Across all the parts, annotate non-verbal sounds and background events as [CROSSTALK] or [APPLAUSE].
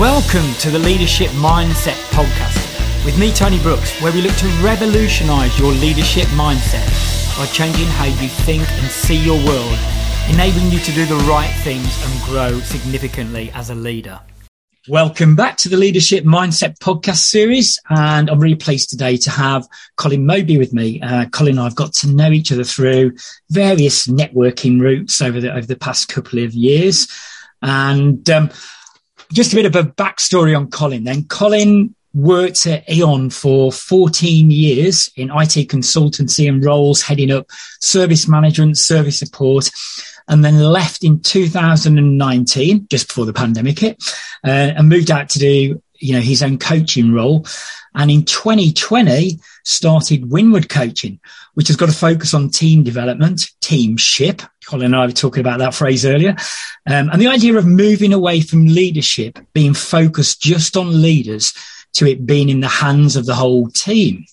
Welcome to the Leadership Mindset Podcast with me, Tony Brooks, where we look to revolutionize your leadership mindset by changing how you think and see your world, enabling you to do the right things and grow significantly as a leader. Welcome back to the Leadership Mindset podcast series. And I'm really pleased today to have Colin Moby with me. Uh, Colin and I have got to know each other through various networking routes over the, over the past couple of years. And um, just a bit of a backstory on Colin then. Colin worked at Eon for 14 years in IT consultancy and roles heading up service management, service support, and then left in 2019, just before the pandemic hit, uh, and moved out to do, you know, his own coaching role. And in 2020, started Winward Coaching, which has got a focus on team development, teamship. Colin and I were talking about that phrase earlier. Um, and the idea of moving away from leadership, being focused just on leaders to it being in the hands of the whole team.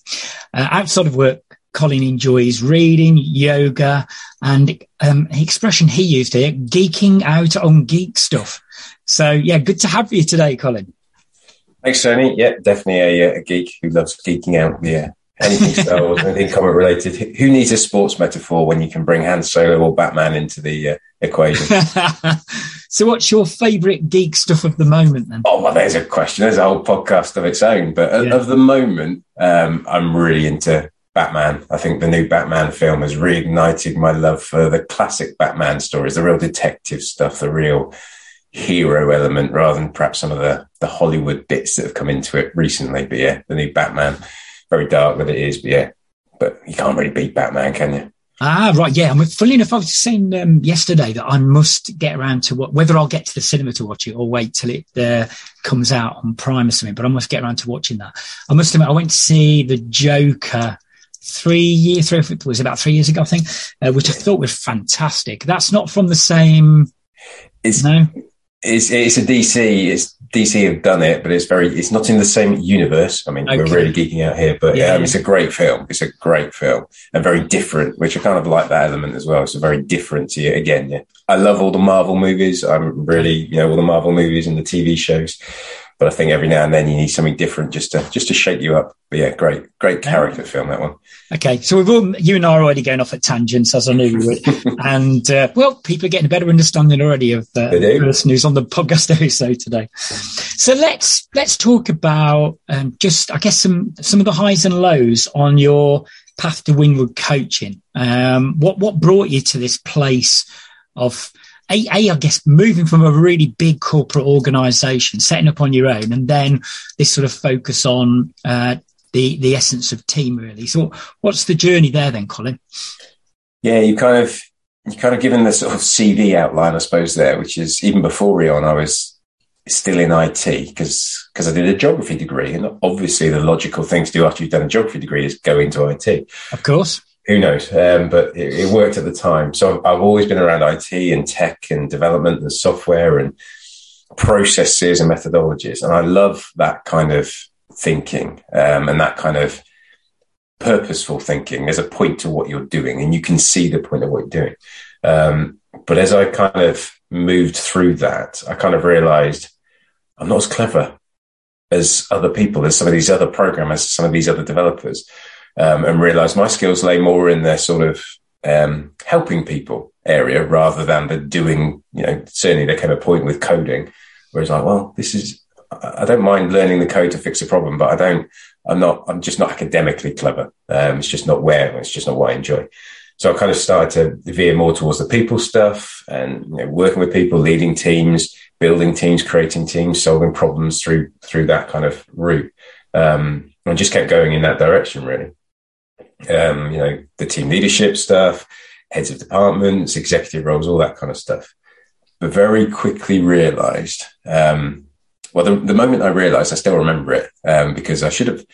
Uh, outside of work, Colin enjoys reading, yoga, and um, the expression he used here, geeking out on geek stuff. So, yeah, good to have you today, Colin. Thanks, Tony. Yeah, definitely a, a geek who loves geeking out. Yeah, anything Star Wars, anything comic related. Who needs a sports metaphor when you can bring Han Solo or Batman into the uh, equation? [LAUGHS] so, what's your favourite geek stuff of the moment then? Oh, well, there's a question. There's a whole podcast of its own. But yeah. of the moment, um, I'm really into Batman. I think the new Batman film has reignited my love for the classic Batman stories, the real detective stuff, the real hero element rather than perhaps some of the, the Hollywood bits that have come into it recently. But yeah, the new Batman very dark that it is, but yeah, but you can't really beat Batman, can you? Ah, right. Yeah. I mean, funny enough, I was saying um, yesterday that I must get around to what, whether I'll get to the cinema to watch it or wait till it uh, comes out on Prime or something, but I must get around to watching that. I must admit, I went to see The Joker three years, three, it was about three years ago, I think, uh, which I thought was fantastic. That's not from the same. It's, no. It's, it's a DC. It's DC have done it, but it's very, it's not in the same universe. I mean, okay. we're really geeking out here, but yeah, um, it's a great film. It's a great film and very different, which I kind of like that element as well. It's a very different to you again. Yeah. I love all the Marvel movies. I'm really, you know, all the Marvel movies and the TV shows but I think every now and then you need something different just to just to shake you up. But yeah, great, great character film that one. Okay, so we've all you and I are already going off at tangents as I knew you would, [LAUGHS] and uh, well, people are getting a better understanding already of uh, the person who's on the podcast episode today. So let's let's talk about um, just I guess some some of the highs and lows on your path to Winward coaching. Um, what what brought you to this place of a, a, I guess moving from a really big corporate organization, setting up on your own, and then this sort of focus on uh, the the essence of team, really. So, what's the journey there then, Colin? Yeah, you kind of you kind of given the sort of CV outline, I suppose, there, which is even before Eon, I was still in IT because because I did a geography degree, and obviously the logical thing to do after you've done a geography degree is go into IT. Of course who knows? Um, but it, it, worked at the time. So I've always been around IT and tech and development and software and processes and methodologies. And I love that kind of thinking um, and that kind of purposeful thinking. There's a point to what you're doing and you can see the point of what you're doing. Um, but as I kind of moved through that, I kind of realized I'm not as clever as other people, as some of these other programmers, some of these other developers um, and realized my skills lay more in their sort of um, helping people area rather than the doing. You know, certainly there came a point with coding where it's like, well, this is. I don't mind learning the code to fix a problem, but I don't. I'm not. I'm just not academically clever. Um, it's just not where. It's just not what I enjoy. So I kind of started to veer more towards the people stuff and you know, working with people, leading teams, building teams, creating teams, solving problems through through that kind of route. Um, and just kept going in that direction, really um, you know, the team leadership stuff, heads of departments, executive roles, all that kind of stuff. But very quickly realized, um, well, the, the, moment I realized, I still remember it um, because I should have,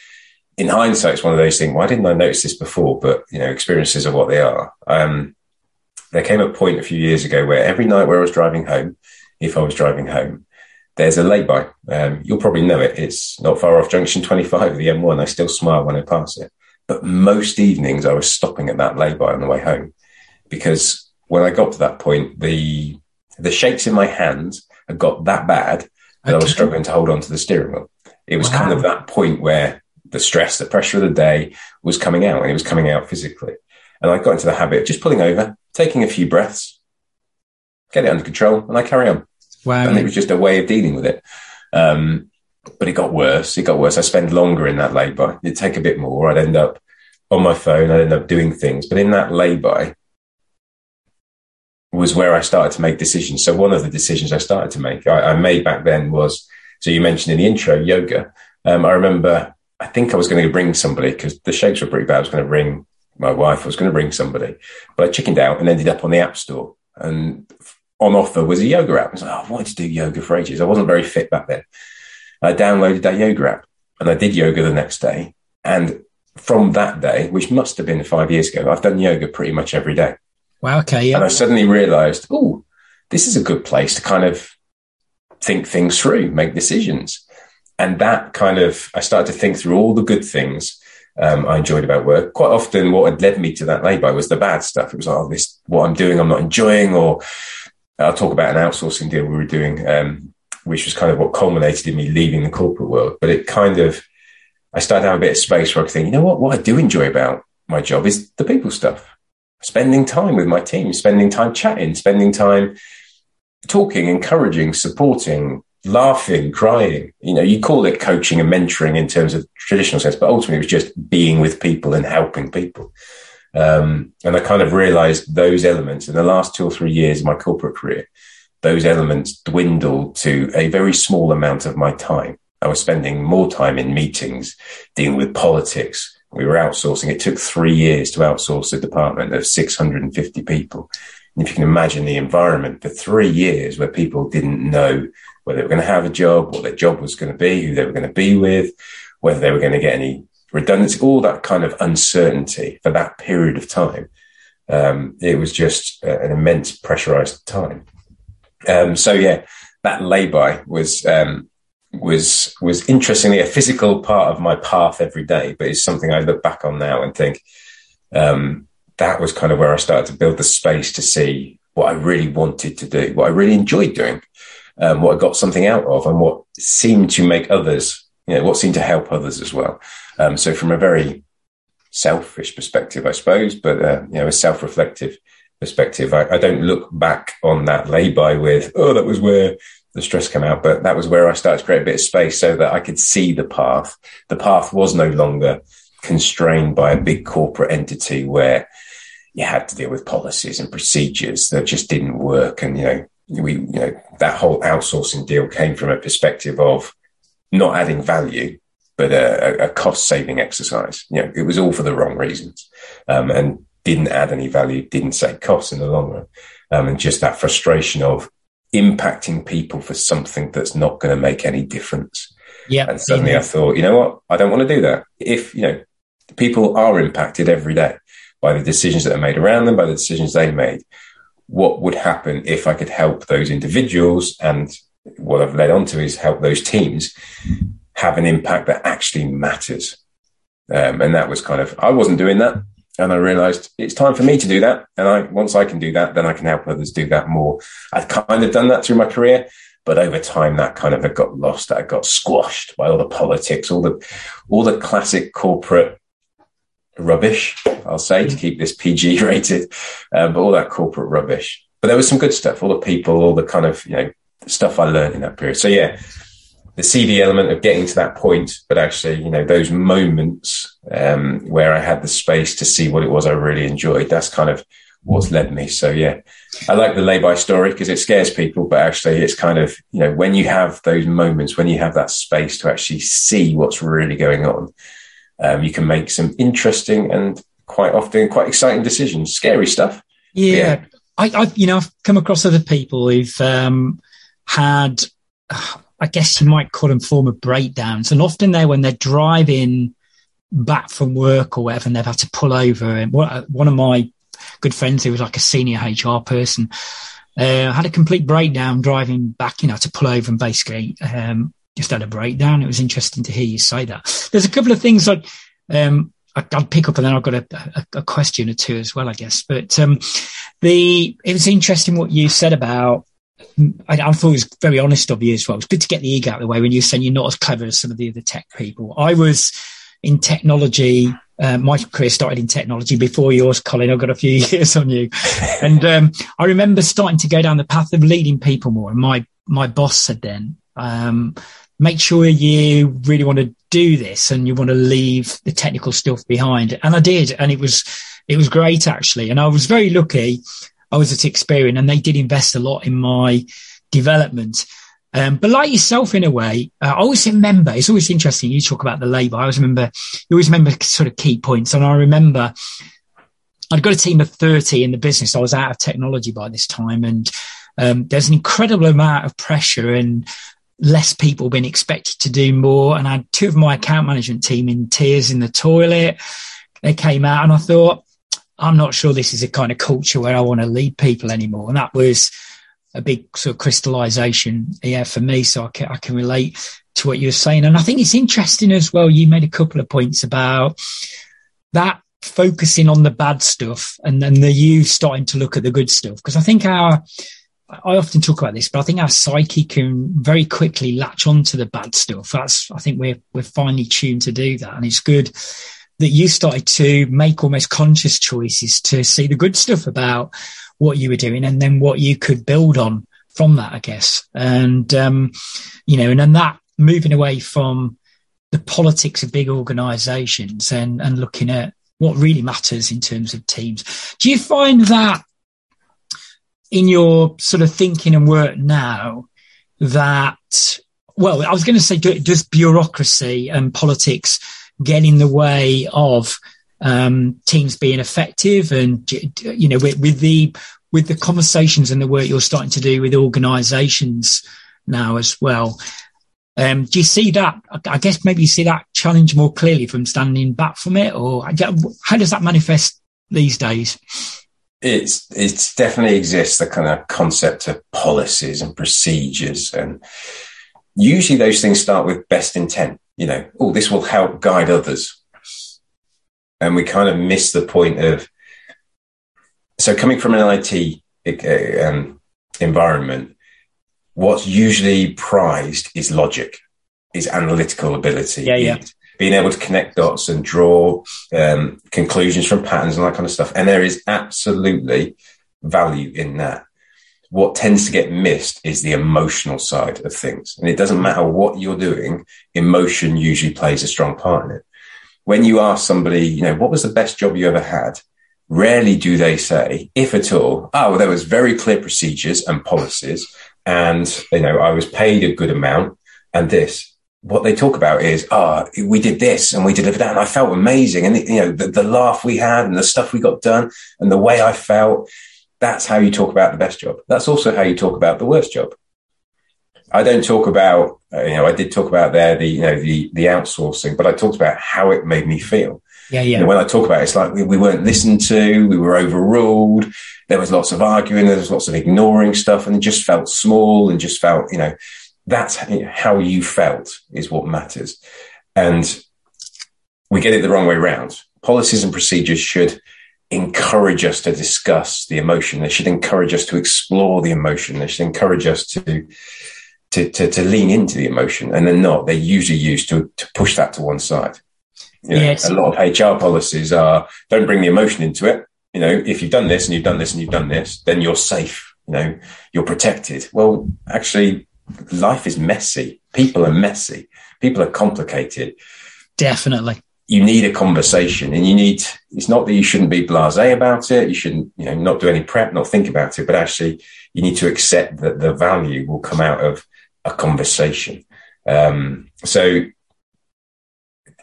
in hindsight, it's one of those things. Why didn't I notice this before? But you know, experiences are what they are. Um, there came a point a few years ago where every night where I was driving home, if I was driving home, there's a lay-by. Um, you'll probably know it. It's not far off Junction 25 of the M1. I still smile when I pass it. But most evenings I was stopping at that lay-by on the way home because when I got to that point, the the shakes in my hands had got that bad. that okay. I was struggling to hold on to the steering wheel. It was wow. kind of that point where the stress, the pressure of the day was coming out and it was coming out physically. And I got into the habit of just pulling over, taking a few breaths, get it under control, and I carry on. Wow. And it was just a way of dealing with it. Um, but it got worse. It got worse. I spend longer in that lay-by. It'd take a bit more. I'd end up on my phone. I'd end up doing things. But in that lay-by was where I started to make decisions. So one of the decisions I started to make, I, I made back then was, so you mentioned in the intro, yoga. Um, I remember, I think I was going to bring somebody because the shakes were pretty bad. I was going to bring my wife. I was going to bring somebody, but I chickened out and ended up on the app store. And on offer was a yoga app. I was like, oh, I wanted to do yoga for ages. I wasn't very fit back then. I downloaded that yoga app and I did yoga the next day. And from that day, which must have been five years ago, I've done yoga pretty much every day. Wow. Okay. Yeah. And I suddenly realized, oh, this is a good place to kind of think things through, make decisions. And that kind of, I started to think through all the good things um, I enjoyed about work. Quite often, what had led me to that lay-by was the bad stuff. It was, like, oh, this, what I'm doing, I'm not enjoying, or I'll talk about an outsourcing deal we were doing, um, which was kind of what culminated in me leaving the corporate world. But it kind of, I started to have a bit of space where I could think, you know what, what I do enjoy about my job is the people stuff, spending time with my team, spending time chatting, spending time talking, encouraging, supporting, laughing, crying. You know, you call it coaching and mentoring in terms of traditional sense, but ultimately it was just being with people and helping people. Um, and I kind of realized those elements in the last two or three years of my corporate career, those elements dwindled to a very small amount of my time. I was spending more time in meetings, dealing with politics. We were outsourcing. It took three years to outsource a department of 650 people. And if you can imagine the environment for three years where people didn't know whether they were going to have a job, what their job was going to be, who they were going to be with, whether they were going to get any redundancy, all that kind of uncertainty for that period of time. Um, it was just an immense pressurized time. Um, so yeah, that lay-by was, um, was, was interestingly a physical part of my path every day, but it's something I look back on now and think, um, that was kind of where I started to build the space to see what I really wanted to do, what I really enjoyed doing, um, what I got something out of, and what seemed to make others, you know, what seemed to help others as well. Um, so from a very selfish perspective, I suppose, but uh, you know, a self-reflective perspective, I, I, don't look back on that lay-by with, oh, that was where the stress came out, but that was where I started to create a bit of space so that I could see the path. The path was no longer constrained by a big corporate entity where you had to deal with policies and procedures that just didn't work. And, you know, we, you know, that whole outsourcing deal came from a perspective of not adding value but a, a cost saving exercise. You know, it was all for the wrong reasons, um, and didn't add any value, didn't save costs in the long run, um, and just that frustration of impacting people for something that's not going to make any difference. Yeah. And suddenly yeah. I thought, you know what? I don't want to do that. If, you know, people are impacted every day by the decisions that are made around them, by the decisions they made. What would happen if I could help those individuals? And what I've led on to is help those teams have an impact that actually matters. Um, and that was kind of, I wasn't doing that. And I realized it's time for me to do that. And I, once I can do that, then I can help others do that more. I've kind of done that through my career, but over time that kind of got lost. I got squashed by all the politics, all the, all the classic corporate rubbish, I'll say to keep this PG [LAUGHS] rated, um, but all that corporate rubbish. But there was some good stuff, all the people, all the kind of, you know, stuff I learned in that period. So yeah, the CV element of getting to that point, but actually, you know, those moments um, where I had the space to see what it was I really enjoyed. That's kind of what's led me. So yeah, I like the lay-by story because it scares people, but actually, it's kind of you know when you have those moments, when you have that space to actually see what's really going on, um, you can make some interesting and quite often quite exciting decisions. Scary stuff. Yeah, yeah. I, have you know I've come across other people who've um, had I guess you might call them form of breakdowns. And often they're when they're driving back from work or whatever, and they've had to pull over. And one of my good friends who was like a senior HR person uh, had a complete breakdown driving back, you know, to pull over and basically um, just had a breakdown. It was interesting to hear you say that. There's a couple of things um, I'd pick up and then I've got a, a, a, question or two as well, I guess. But um, the it was interesting what you said about I, I, thought it was very honest of you as well. It's good to get the ego out of the way when you're saying you're not as clever as some of the other tech people. I was in technology. Uh, my career started in technology before yours, Colin. I've got a few [LAUGHS] years on you, and um, I remember starting to go down the path of leading people more. And my my boss said then, um, make sure you really want to do this and you want to leave the technical stuff behind. And I did, and it was it was great actually. And I was very lucky. I was at Experian, and they did invest a lot in my development. Um, but like yourself, in a way, uh, I always remember, it's always interesting. You talk about the label. I always remember, you always remember sort of key points. And I remember I'd got a team of 30 in the business. I was out of technology by this time. And um, there's an incredible amount of pressure and less people being expected to do more. And I had two of my account management team in tears in the toilet. They came out and I thought, I'm not sure this is a kind of culture where I want to lead people anymore. And that was, a big sort of crystallization yeah for me so I can, I can relate to what you're saying and i think it's interesting as well you made a couple of points about that focusing on the bad stuff and then the you starting to look at the good stuff because i think our I often talk about this, but I think our psyche can very quickly latch onto the bad stuff. That's, I think we're, we're finely tuned to do that. And it's good that you started to make almost conscious choices to see the good stuff about what you were doing and then what you could build on from that, I guess. And, um, you know, and then that moving away from the politics of big organizations and, and looking at what really matters in terms of teams. Do you find that in your sort of thinking and work now that, well, I was going to say, does bureaucracy and politics get in the way of um, teams being effective and you know with, with, the with the conversations and the work you're starting to do with organizations now as well. Um, do you see that i guess maybe you see that challenge more clearly from standing back from it or how does that manifest these days? It's it definitely exists the kind of concept of policies and procedures and usually those things start with best intent you know oh this will help guide others and we kind of miss the point of so coming from an IT uh, um, environment, what's usually prized is logic, is analytical ability, yeah, yeah. being able to connect dots and draw um, conclusions from patterns and that kind of stuff. And there is absolutely value in that. What tends to get missed is the emotional side of things. And it doesn't matter what you're doing, emotion usually plays a strong part in it when you ask somebody, you know, what was the best job you ever had? Rarely do they say, if at all, oh, well, there was very clear procedures and policies, and you know, I was paid a good amount, and this. What they talk about is, ah, oh, we did this and we delivered that, and I felt amazing, and you know, the, the laugh we had and the stuff we got done, and the way I felt. That's how you talk about the best job. That's also how you talk about the worst job. I don't talk about, uh, you know, I did talk about there the, you know, the, the outsourcing, but I talked about how it made me feel. Yeah, yeah. You know, when I talk about it, it's like we, we weren't listened to, we were overruled. There was lots of arguing, there was lots of ignoring stuff, and it just felt small and just felt, you know, that's how you felt is what matters. And we get it the wrong way around. Policies and procedures should encourage us to discuss the emotion. They should encourage us to explore the emotion. They should encourage us to to, to, to lean into the emotion and they're not. They're usually used to, to push that to one side. You know, yes. A lot of HR policies are don't bring the emotion into it. You know, if you've done this and you've done this and you've done this, then you're safe. You know, you're protected. Well, actually, life is messy. People are messy. People are complicated. Definitely. You need a conversation and you need, it's not that you shouldn't be blase about it. You shouldn't, you know, not do any prep, not think about it, but actually you need to accept that the value will come out of a conversation. Um, so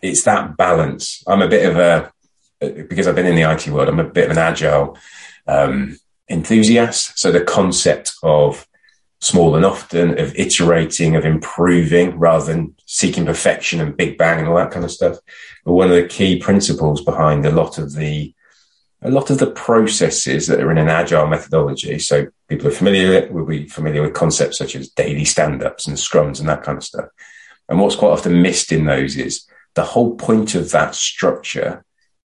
it's that balance. I'm a bit of a, because I've been in the IT world, I'm a bit of an agile um, enthusiast. So the concept of small and often, of iterating, of improving rather than seeking perfection and big bang and all that kind of stuff. But one of the key principles behind a lot of the a lot of the processes that are in an agile methodology. So people are familiar with it will be familiar with concepts such as daily stand-ups and scrums and that kind of stuff. And what's quite often missed in those is the whole point of that structure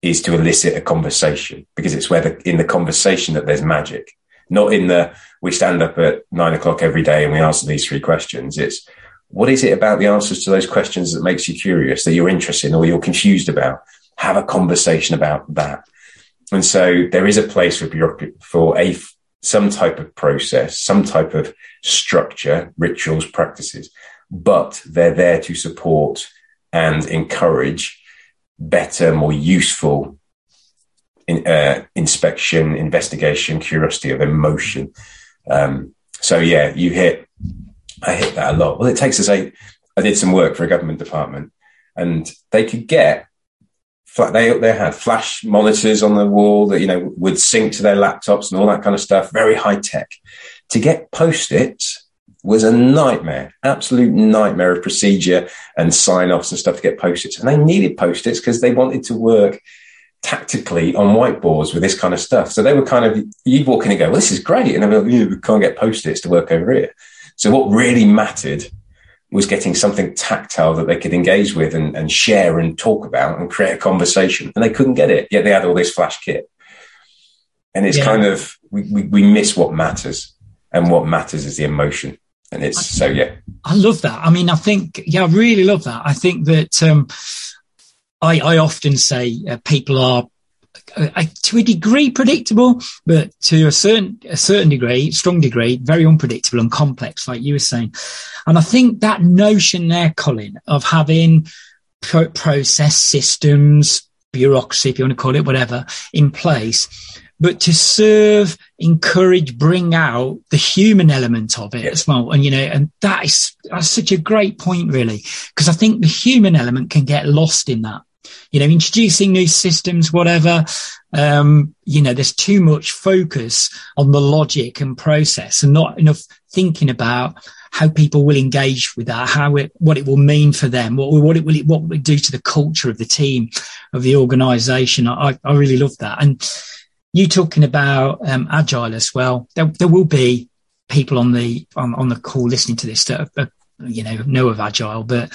is to elicit a conversation because it's where the, in the conversation that there's magic. Not in the we stand up at nine o'clock every day and we answer these three questions. It's what is it about the answers to those questions that makes you curious, that you're interested in or you're confused about? Have a conversation about that. And so there is a place for for a some type of process, some type of structure, rituals, practices, but they're there to support and encourage better, more useful in, uh, inspection, investigation, curiosity of emotion. Um, so yeah, you hit, I hit that a lot. Well, it takes us a, I did some work for a government department and they could get they they had flash monitors on the wall that you know would sync to their laptops and all that kind of stuff, very high tech. To get post-its was a nightmare, absolute nightmare of procedure and sign-offs and stuff to get post-its. And they needed post-its because they wanted to work tactically on whiteboards with this kind of stuff. So they were kind of you'd walk in and go, "Well, this is great," and they're like, "We can't get post-its to work over here." So what really mattered was getting something tactile that they could engage with and, and share and talk about and create a conversation. And they couldn't get it, yet they had all this flash kit. And it's yeah. kind of, we, we, we miss what matters. And what matters is the emotion. And it's I, so, yeah. I love that. I mean, I think, yeah, I really love that. I think that, um, I, I often say uh, people are uh, to a degree predictable, but to a certain a certain degree, strong degree, very unpredictable and complex, like you were saying. And I think that notion there, Colin, of having pro- process systems, bureaucracy, if you want to call it whatever, in place, but to serve, encourage, bring out the human element of it as well. And, you know, and that is that's such a great point, really, because I think the human element can get lost in that you know, introducing new systems, whatever. Um, you know, there's too much focus on the logic and process and not enough thinking about how people will engage with that, how it, what it will mean for them, what, what it will, what will do to the culture of the team, of the organization. I, I really love that. And you talking about um, agile as well. There, there will be people on the on, on the call listening to this that are, you know know of agile, but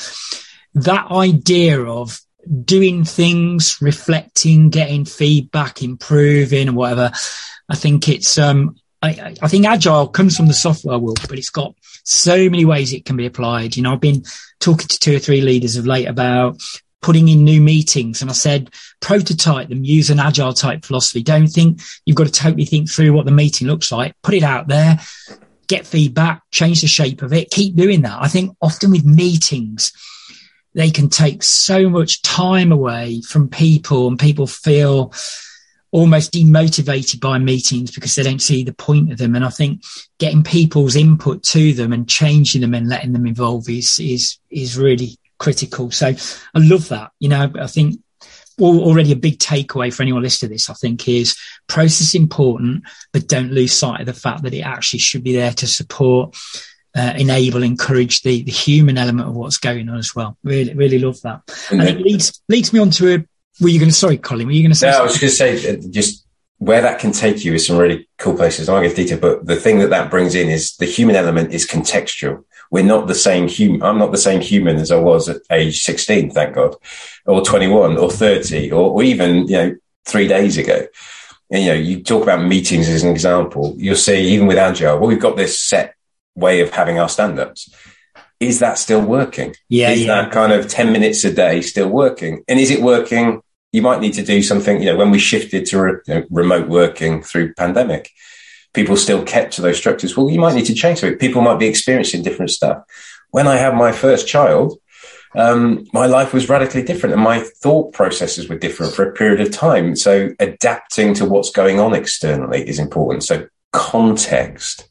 that idea of doing things, reflecting, getting feedback, improving and whatever. I think it's, um, I, I, think agile comes from the software world, but it's got so many ways it can be applied. You know, I've been talking to two or three leaders of late about putting in new meetings. And I said, prototype them, use an agile type philosophy. Don't think you've got to totally think through what the meeting looks like. Put it out there, get feedback, change the shape of it. Keep doing that. I think often with meetings, they can take so much time away from people and people feel almost demotivated by meetings because they don't see the point of them. And I think getting people's input to them and changing them and letting them evolve is, is, is really critical. So I love that. You know, I think already a big takeaway for anyone listening to this, I think is process important, but don't lose sight of the fact that it actually should be there to support uh, enable, encourage the, the human element of what's going on as well. Really, really love that. And, and it leads, leads me on to a, were you going to, sorry, Colin, were you going to say? No, I was going to say just where that can take you is some really cool places. I won't get detail, but the thing that that brings in is the human element is contextual. We're not the same human. I'm not the same human as I was at age 16, thank God, or 21 or 30 or, or even, you know, three days ago. And, you know, you talk about meetings as an example. You'll see even with Agile, well, we've got this set way of having our stand-ups is that still working yeah is yeah. that kind of 10 minutes a day still working and is it working you might need to do something you know when we shifted to re- you know, remote working through pandemic people still kept to those structures. Well you might need to change it people might be experiencing different stuff. When i had my first child um, my life was radically different and my thought processes were different for a period of time. So adapting to what's going on externally is important. So context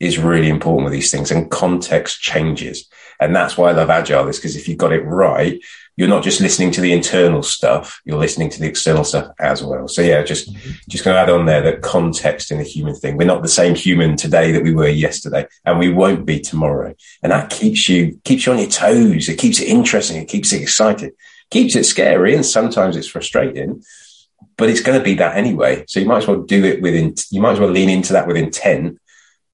is really important with these things and context changes. And that's why I love agile is because if you got it right, you're not just listening to the internal stuff, you're listening to the external stuff as well. So yeah, just, mm-hmm. just going to add on there that context in a human thing. We're not the same human today that we were yesterday and we won't be tomorrow. And that keeps you, keeps you on your toes. It keeps it interesting. It keeps it excited, keeps it scary. And sometimes it's frustrating, but it's going to be that anyway. So you might as well do it within, you might as well lean into that with intent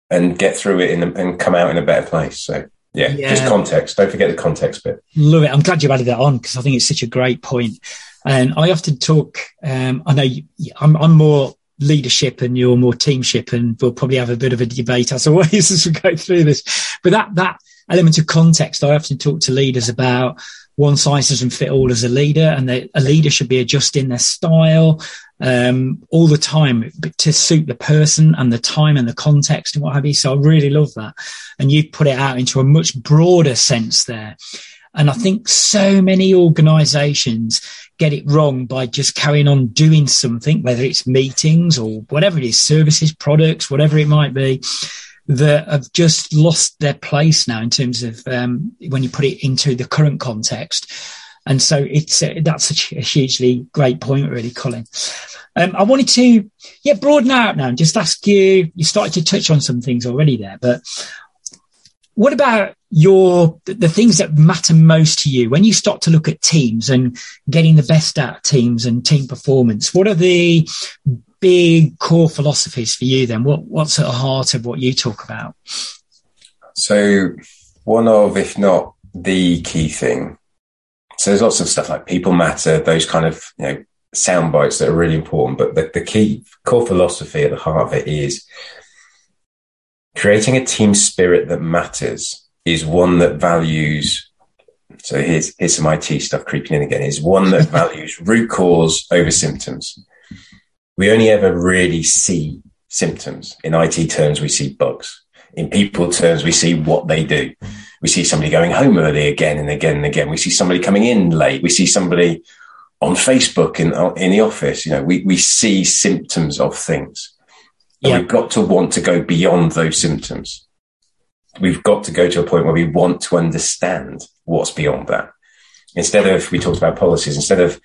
and get through it in, and come out in a better place. So yeah, yeah, just context. Don't forget the context bit. Love it. I'm glad you added that on because I think it's such a great point. And I often talk. Um, I know you, I'm, I'm more leadership and you're more teamship and we'll probably have a bit of a debate as [LAUGHS] always as we go through this. But that, that element of context, I often talk to leaders about one size doesn't fit all as a leader and a leader should be adjusting their style um, all the time to suit the person and the time and the context and what have you. So I really love that. And you put it out into a much broader sense there. And I think so many organizations get it wrong by just carrying on doing something, whether it's meetings or whatever it is, services, products, whatever it might be, that have just lost their place now in terms of um, when you put it into the current context. And so it's that's a, a, hugely great point, really, Colin. Um, I wanted to, yeah, broaden out now and just ask you. You started to touch on some things already there, but what about your the things that matter most to you when you start to look at teams and getting the best out of teams and team performance? What are the big core philosophies for you then? What what's at the heart of what you talk about? So one of, if not the key thing. So there's lots of stuff like people matter, those kind of you know sound bites that are really important. But the, the key core philosophy at the heart of it is creating a team spirit that matters is one that values so here's here's some IT stuff creeping in again is one that [LAUGHS] values root cause over symptoms. We only ever really see symptoms. In IT terms, we see bugs. In people terms, we see what they do. We see somebody going home early again and again and again. We see somebody coming in late. We see somebody on Facebook in uh, in the office. You know, we we see symptoms of things. Yeah. we've got to want to go beyond those symptoms. We've got to go to a point where we want to understand what's beyond that. Instead of, we talked about policies, instead of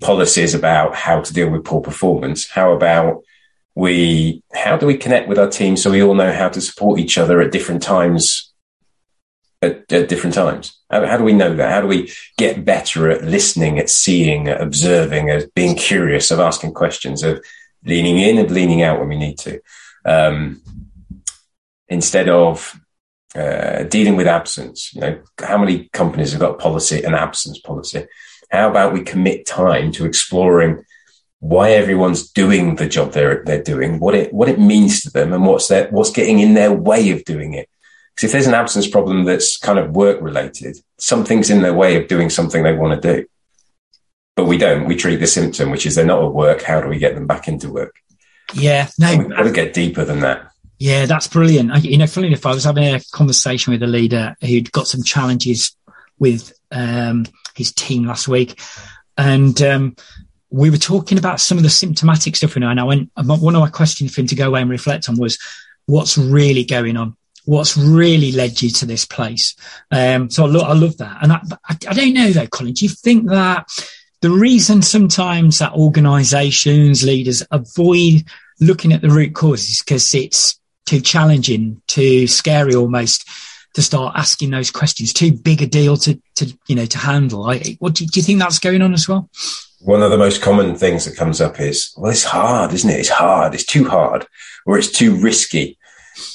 policies about how to deal with poor performance, how about we, how do we connect with our team so we all know how to support each other at different times at, at, different times? How, how, do we know that? How do we get better at listening, at seeing, at observing, at being curious, of asking questions, of leaning in and leaning out when we need to, um, instead of uh, dealing with absence. You know, how many companies have got policy, an absence policy? How about we commit time to exploring why everyone's doing the job they're they're doing, what it what it means to them, and what's their what's getting in their way of doing it. Because if there's an absence problem that's kind of work related, something's in their way of doing something they want to do. But we don't. We treat the symptom, which is they're not at work. How do we get them back into work? Yeah, no, so we've got to get deeper than that. Yeah, that's brilliant. I, you know, funny enough, I was having a conversation with a leader who'd got some challenges with um, his team last week, and um, we were talking about some of the symptomatic stuff. And I went. One of my questions for him to go away and reflect on was, "What's really going on? What's really led you to this place?" Um, so I, lo- I love that, and I, I, I don't know though, Colin. Do you think that the reason sometimes that organizations, leaders avoid looking at the root causes because it's too challenging, too scary almost to start asking those questions, too big a deal to, to you know, to handle. I, what do you, do you think that's going on as well? One of the most common things that comes up is, well, it's hard, isn't it? It's hard. It's too hard or it's too risky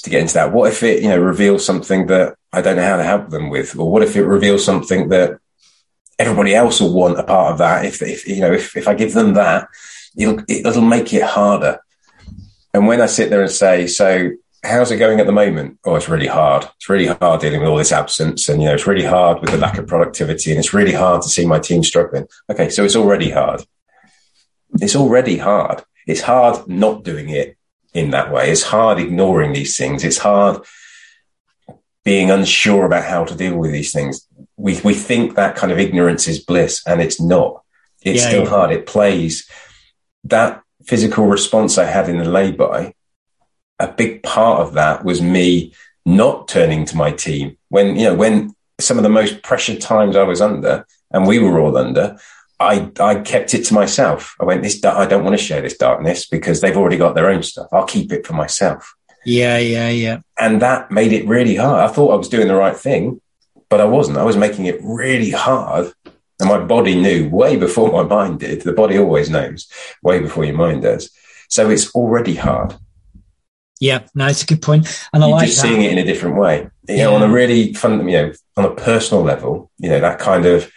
to get into that. What if it, you know, reveals something that I don't know how to help them with? Or what if it reveals something that everybody else will want a part of that. If, if you know, if, if I give them that, it'll, it'll make it harder. And when I sit there and say, so how's it going at the moment? Oh, it's really hard. It's really hard dealing with all this absence. And, you know, it's really hard with the lack of productivity and it's really hard to see my team struggling. Okay. So it's already hard. It's already hard. It's hard not doing it in that way. It's hard ignoring these things. It's hard being unsure about how to deal with these things we we think that kind of ignorance is bliss, and it's not. It's yeah, still yeah. hard. It plays that physical response I had in the lay-by. A big part of that was me not turning to my team when you know when some of the most pressured times I was under, and we were all under. I, I kept it to myself. I went, this, I don't want to share this darkness because they've already got their own stuff. I'll keep it for myself. Yeah, yeah, yeah. And that made it really hard. I thought I was doing the right thing, but I wasn't. I was making it really hard. And my body knew way before my mind did. The body always knows way before your mind does. So it's already hard. Yeah, no, it's a good point. And I You're like just that. seeing it in a different way. You yeah. know, on a really fun, you know, on a personal level, you know, that kind of,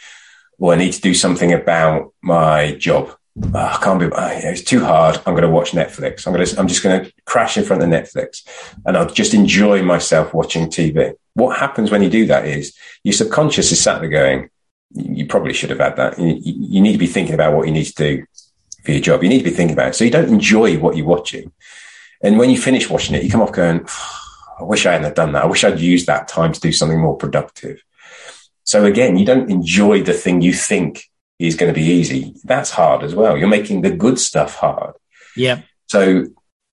well, I need to do something about my job. oh, I can't be, oh, it's too hard. I'm going to watch Netflix. I'm going to, I'm just going to crash in front of Netflix and I'll just enjoy myself watching TV. What happens when you do that is your subconscious is sat there going, you probably should have had that. You, you need to be thinking about what you need to do for your job. You need to be thinking about it. So you don't enjoy what you're watching. And when you finish watching it, you come off going, I wish I hadn't done that. I wish I'd used that time to do something more productive. So again, you don't enjoy the thing you think is going to be easy. That's hard as well. You're making the good stuff hard. Yeah. So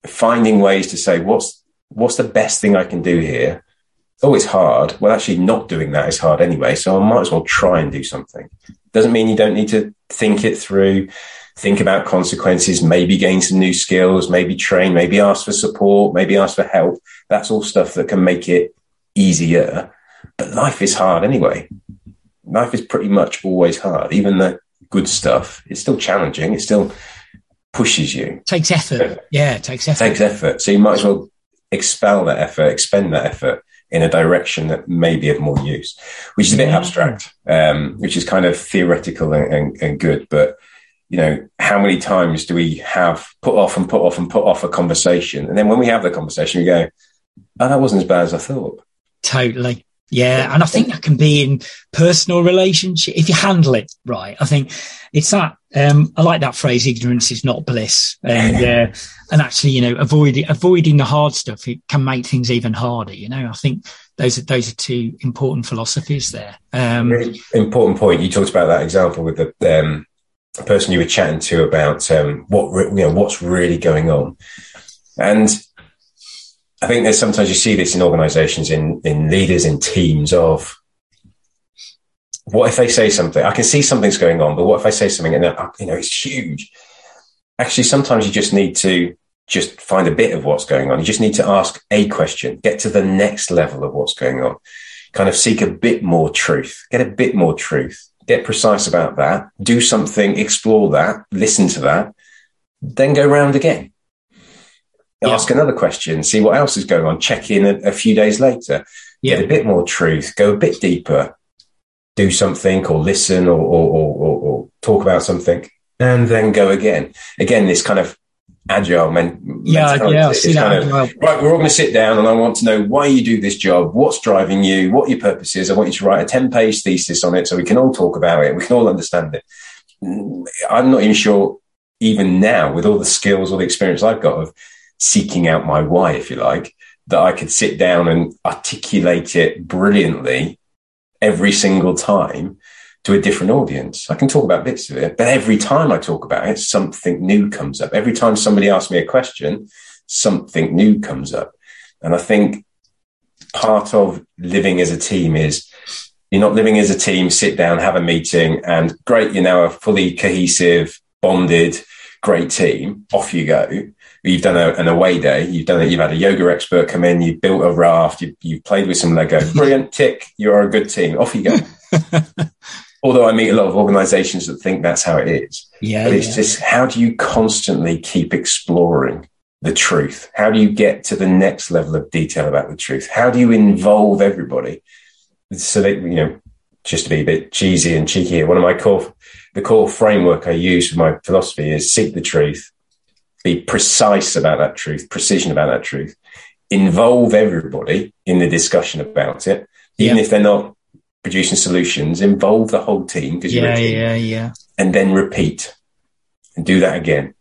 finding ways to say, what's, what's the best thing I can do here? Oh, it's hard. Well, actually not doing that is hard anyway. So I might as well try and do something. Doesn't mean you don't need to think it through, think about consequences, maybe gain some new skills, maybe train, maybe ask for support, maybe ask for help. That's all stuff that can make it easier. But life is hard anyway life is pretty much always hard. Even the good stuff, it's still challenging. It still pushes you. Takes effort. [LAUGHS] Yeah, it takes effort. Takes effort. So you might as well expel that effort, expend that effort in a direction that may be of more use, which is a bit yeah. abstract, um, which is kind of theoretical and, and, and good. But you know, how many times do we have put off and put off and put off a conversation? And then when we have the conversation, we go, oh, that wasn't as bad as I thought. Totally. Yeah. And I think that can be in personal relationship if you handle it right. I think it's that, um, I like that phrase, ignorance is not bliss. And, [LAUGHS] uh, and actually, you know, avoiding, avoiding the hard stuff, it can make things even harder. You know, I think those are, those are two important philosophies there. Um, really important point. You talked about that example with the, um, person you were chatting to about, um, what, you know, what's really going on. And I think there's sometimes you see this in organizations, in, in leaders, in teams of what if they say something? I can see something's going on, but what if I say something and you know it's huge? Actually, sometimes you just need to just find a bit of what's going on. You just need to ask a question, get to the next level of what's going on, kind of seek a bit more truth, get a bit more truth, get precise about that, do something, explore that, listen to that, then go round again yeah. ask another question, see what else is going on, check in a, a few days later, yeah. get a bit more truth, go a bit deeper, do something or listen or, or, or, or talk about something, and then go again. Again, this kind of agile men- yeah, mentality. Yeah, I see that kind of, right, we're all going to sit down and I want to know why you do this job, what's driving you, what your purpose is. I want you to write a 10 page thesis on it so we can all talk about it. We can all understand it. I'm not even sure, even now, with all the skills or the experience I've got of seeking out my why, if you like, that I could sit down and articulate it brilliantly every single time to a different audience. I can talk about bits of it, but every time I talk about it, something new comes up. Every time somebody asks me a question, something new comes up. And I think part of living as a team is you're not living as a team, sit down, have a meeting, and great, you're now a fully cohesive, bonded, great team. Off you go you've done a, an away day, you've done it, you've had a yoga expert come in, you've built a raft, you, you've played with some Lego. Brilliant, tick, you're a good team. Off you go. [LAUGHS] Although I meet a lot of organizations that think that's how it is. Yeah. But it's yeah. just how do you constantly keep exploring the truth? How do you get to the next level of detail about the truth? How do you involve everybody? So that, you know, just to be a bit cheesy and cheeky here, one of my core, the core framework I use for my philosophy is seek the truth, be precise about that truth, precision about that truth, involve everybody in the discussion about it, even yeah. if they're not producing solutions, involve the whole team because yeah, yeah, yeah, and then repeat and do that again.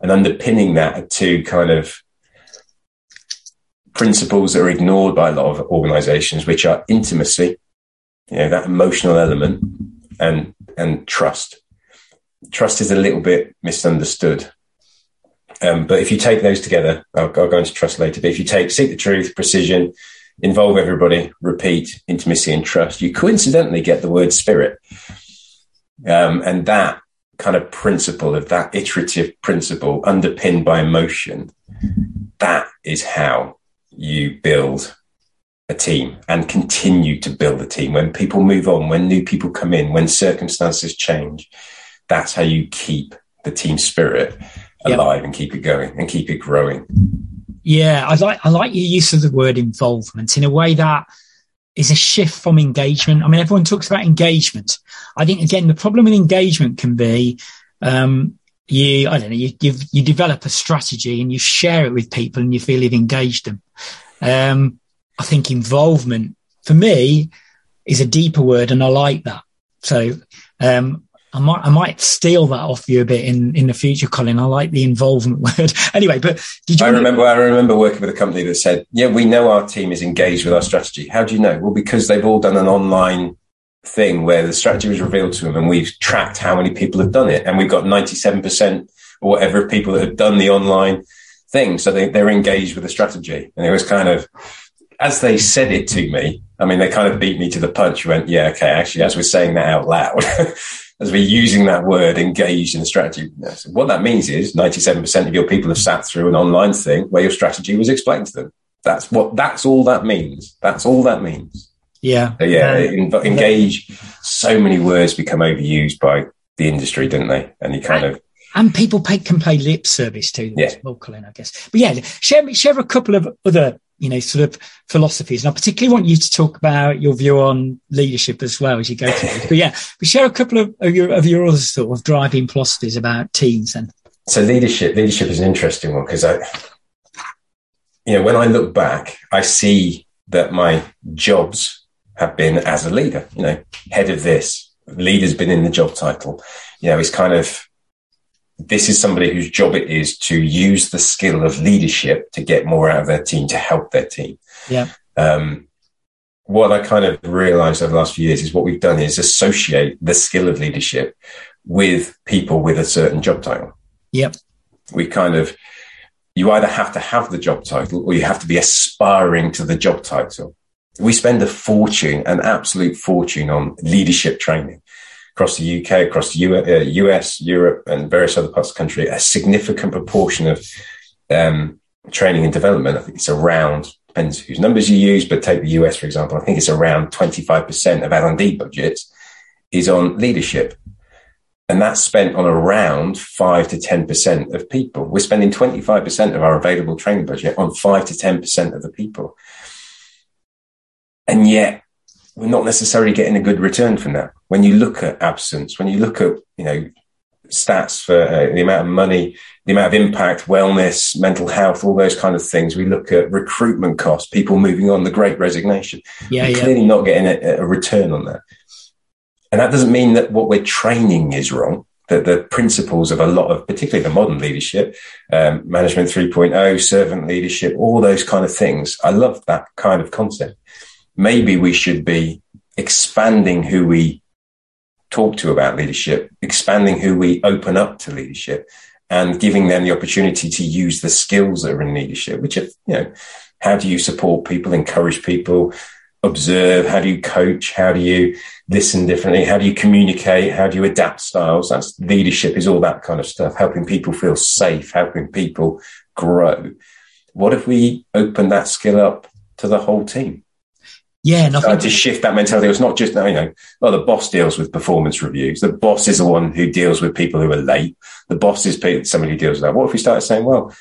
And underpinning that are two kind of principles that are ignored by a lot of organizations, which are intimacy, you know, that emotional element and, and trust. Trust is a little bit misunderstood um, but if you take those together, I'll, I'll, go into trust later. But if you take seek the truth, precision, involve everybody, repeat, intimacy, and trust, you coincidentally get the word spirit. Um, and that kind of principle of that iterative principle underpinned by emotion, that is how you build a team and continue to build a team. When people move on, when new people come in, when circumstances change, that's how you keep the team spirit alive yep. and keep it going and keep it growing. Yeah, I like I like your use of the word involvement in a way that is a shift from engagement. I mean, everyone talks about engagement. I think again, the problem with engagement can be um, you, I don't know, you, you, you develop a strategy and you share it with people and you feel you've engaged them. Um, I think involvement for me is a deeper word and I like that. So, um, I might, I might steal that off you a bit in, in the future, Colin. I like the involvement [LAUGHS] word. anyway, but did you? I remember, to- I remember working with a company that said, yeah, we know our team is engaged with our strategy. How do you know? Well, because they've all done an online thing where the strategy was revealed to them and we've tracked how many people have done it. And we've got 97% or whatever of people that have done the online thing. So they, they're engaged with the strategy. And it was kind of, as they said it to me, I mean, they kind of beat me to the punch. Went, yeah, okay, actually, as we're saying that out loud, [LAUGHS] as we're using that word engaged in the strategy, what that means is 97% of your people have sat through an online thing where your strategy was explained to them. That's what, that's all that means. That's all that means. Yeah. So yeah. Uh, engage. So many words become overused by the industry, didn't they? And you kind of. And people pay, can play lip service to them yeah. as well, Colin, I guess. But yeah, share, share a couple of other, you know, sort of philosophies. And I particularly want you to talk about your view on leadership as well as you go through. But yeah, but share a couple of, of your, of your other sort of driving philosophies about teams and. So leadership, leadership is an interesting one because I, you know, when I look back, I see that my jobs have been as a leader, you know, head of this, leader's been in the job title. You know, it's kind of, this is somebody whose job it is to use the skill of leadership to get more out of their team, to help their team. Yeah. Um, what I kind of realized over the last few years is what we've done is associate the skill of leadership with people with a certain job title. Yep. We kind of, you either have to have the job title or you have to be aspiring to the job title we spend a fortune, an absolute fortune on leadership training across the UK, across the US, uh, Europe, and various other parts of the country. A significant proportion of um, training and development, I think it's around, depends whose numbers you use, but take the US, for example, I think it's around 25% of L&D budgets is on leadership. And that's spent on around five to 10% of people. We're spending 25% of our available training budget on five to 10% of the people. And yet we're not necessarily getting a good return from that. When you look at absence, when you look at, you know, stats for uh, the amount of money, the amount of impact, wellness, mental health, all those kind of things. We look at recruitment costs, people moving on, the great resignation. Yeah, we're yeah. clearly not getting a, a, return on that. And that doesn't mean that what we're training is wrong. That the principles of a lot of, particularly the modern leadership, um, management 3.0, servant leadership, all those kind of things. I love that kind of concept maybe we should be expanding who we talk to about leadership, expanding who we open up to leadership and giving them the opportunity to use the skills that are in leadership, which are, you know, how do you support people, encourage people, observe? How do you coach? How do you listen differently? How do you communicate? How do you adapt styles? That's leadership is all that kind of stuff, helping people feel safe, helping people grow. What if we open that skill up to the whole team? Yeah, nothing. to shift that mentality. It's not just, you know, oh, the boss deals with performance reviews. The boss is the one who deals with people who are late. The boss is somebody who deals with that. What if we started saying, well,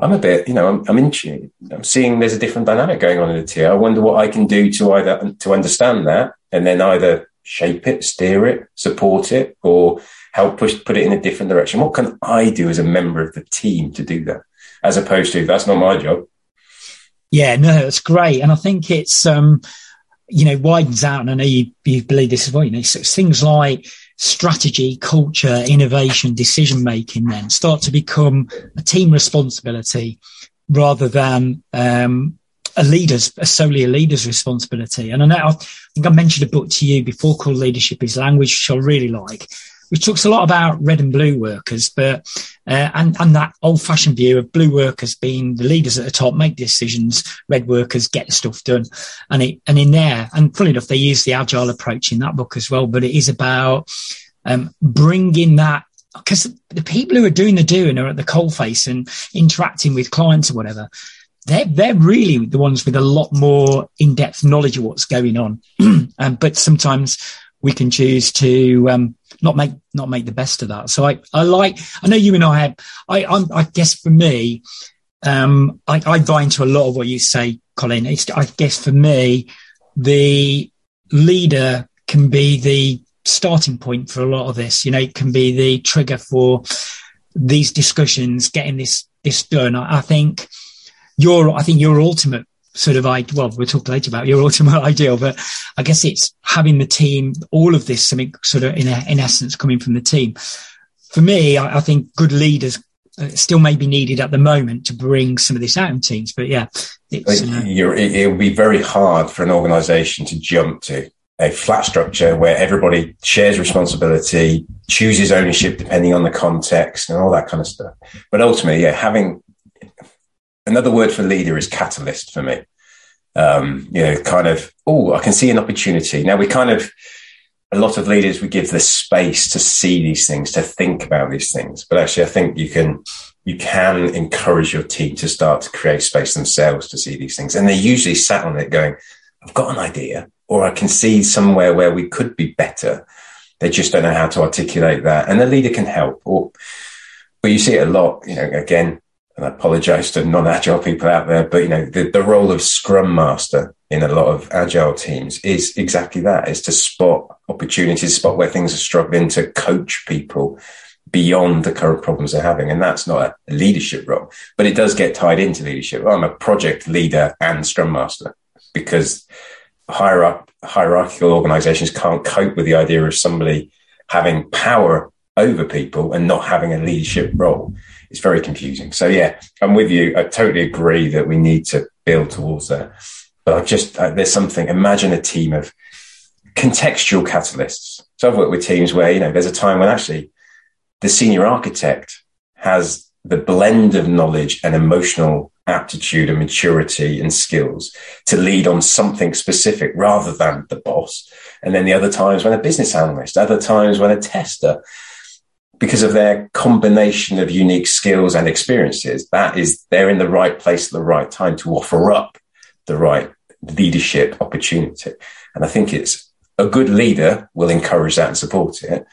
I'm a bit, you know, I'm, I'm in, I'm seeing there's a different dynamic going on in the tier. I wonder what I can do to either, to understand that and then either shape it, steer it, support it, or help push, put it in a different direction. What can I do as a member of the team to do that? As opposed to, that's not my job. Yeah, no, it's great. And I think it's, um, you know, widens out. And I know you, you believe this as well. You know, so things like strategy, culture, innovation, decision making then start to become a team responsibility rather than, um, a leader's, a solely a leader's responsibility. And I know, I think I mentioned a book to you before called Leadership is Language, which I really like which talks a lot about red and blue workers, but uh, and and that old fashioned view of blue workers being the leaders at the top make decisions, red workers get stuff done, and it and in there and funny enough they use the agile approach in that book as well, but it is about um, bringing that because the people who are doing the doing are at the coalface and interacting with clients or whatever. They're, they're really the ones with a lot more in-depth knowledge of what's going on. [CLEARS THROAT] um, but sometimes we can choose to um, not make not make the best of that. So I, I like I know you and I have I I'm, i guess for me um, I, I buy into a lot of what you say, Colin. It's, I guess for me the leader can be the starting point for a lot of this. You know, it can be the trigger for these discussions, getting this this done. I, I think your I think your ultimate sort of I well we'll talk later about your [LAUGHS] ultimate ideal, but I guess it's having the team, all of this something sort of in a, in essence coming from the team. For me, I, I think good leaders uh, still may be needed at the moment to bring some of this out in teams. But yeah, it's, uh, it will be very hard for an organisation to jump to a flat structure where everybody shares responsibility, chooses ownership depending on the context, and all that kind of stuff. But ultimately, yeah, having another word for leader is catalyst for me. Um, you know, kind of, oh, I can see an opportunity. Now we kind of, a lot of leaders, we give the space to see these things, to think about these things. But actually, I think you can, you can encourage your team to start to create space themselves to see these things. And they're usually sat on it going, I've got an idea, or I can see somewhere where we could be better. They just don't know how to articulate that. And the leader can help. Or, but you see it a lot, you know, again, and I apologize to non-agile people out there, but you know, the, the role of scrum master in a lot of agile teams is exactly that, is to spot opportunities, spot where things are struggling to coach people beyond the current problems they're having. And that's not a leadership role, but it does get tied into leadership. I'm a project leader and scrum master because hierarchical organizations can't cope with the idea of somebody having power over people and not having a leadership role it's very confusing. So yeah, I'm with you. I totally agree that we need to build towards that. But I just uh, there's something. Imagine a team of contextual catalysts. So I've worked with teams where you know there's a time when actually the senior architect has the blend of knowledge and emotional aptitude and maturity and skills to lead on something specific rather than the boss. And then the other times when a business analyst, other times when a tester, because of their combination of unique skills and experiences, that is, they're in the right place at the right time to offer up the right leadership opportunity. And I think it's a good leader will encourage that and support it.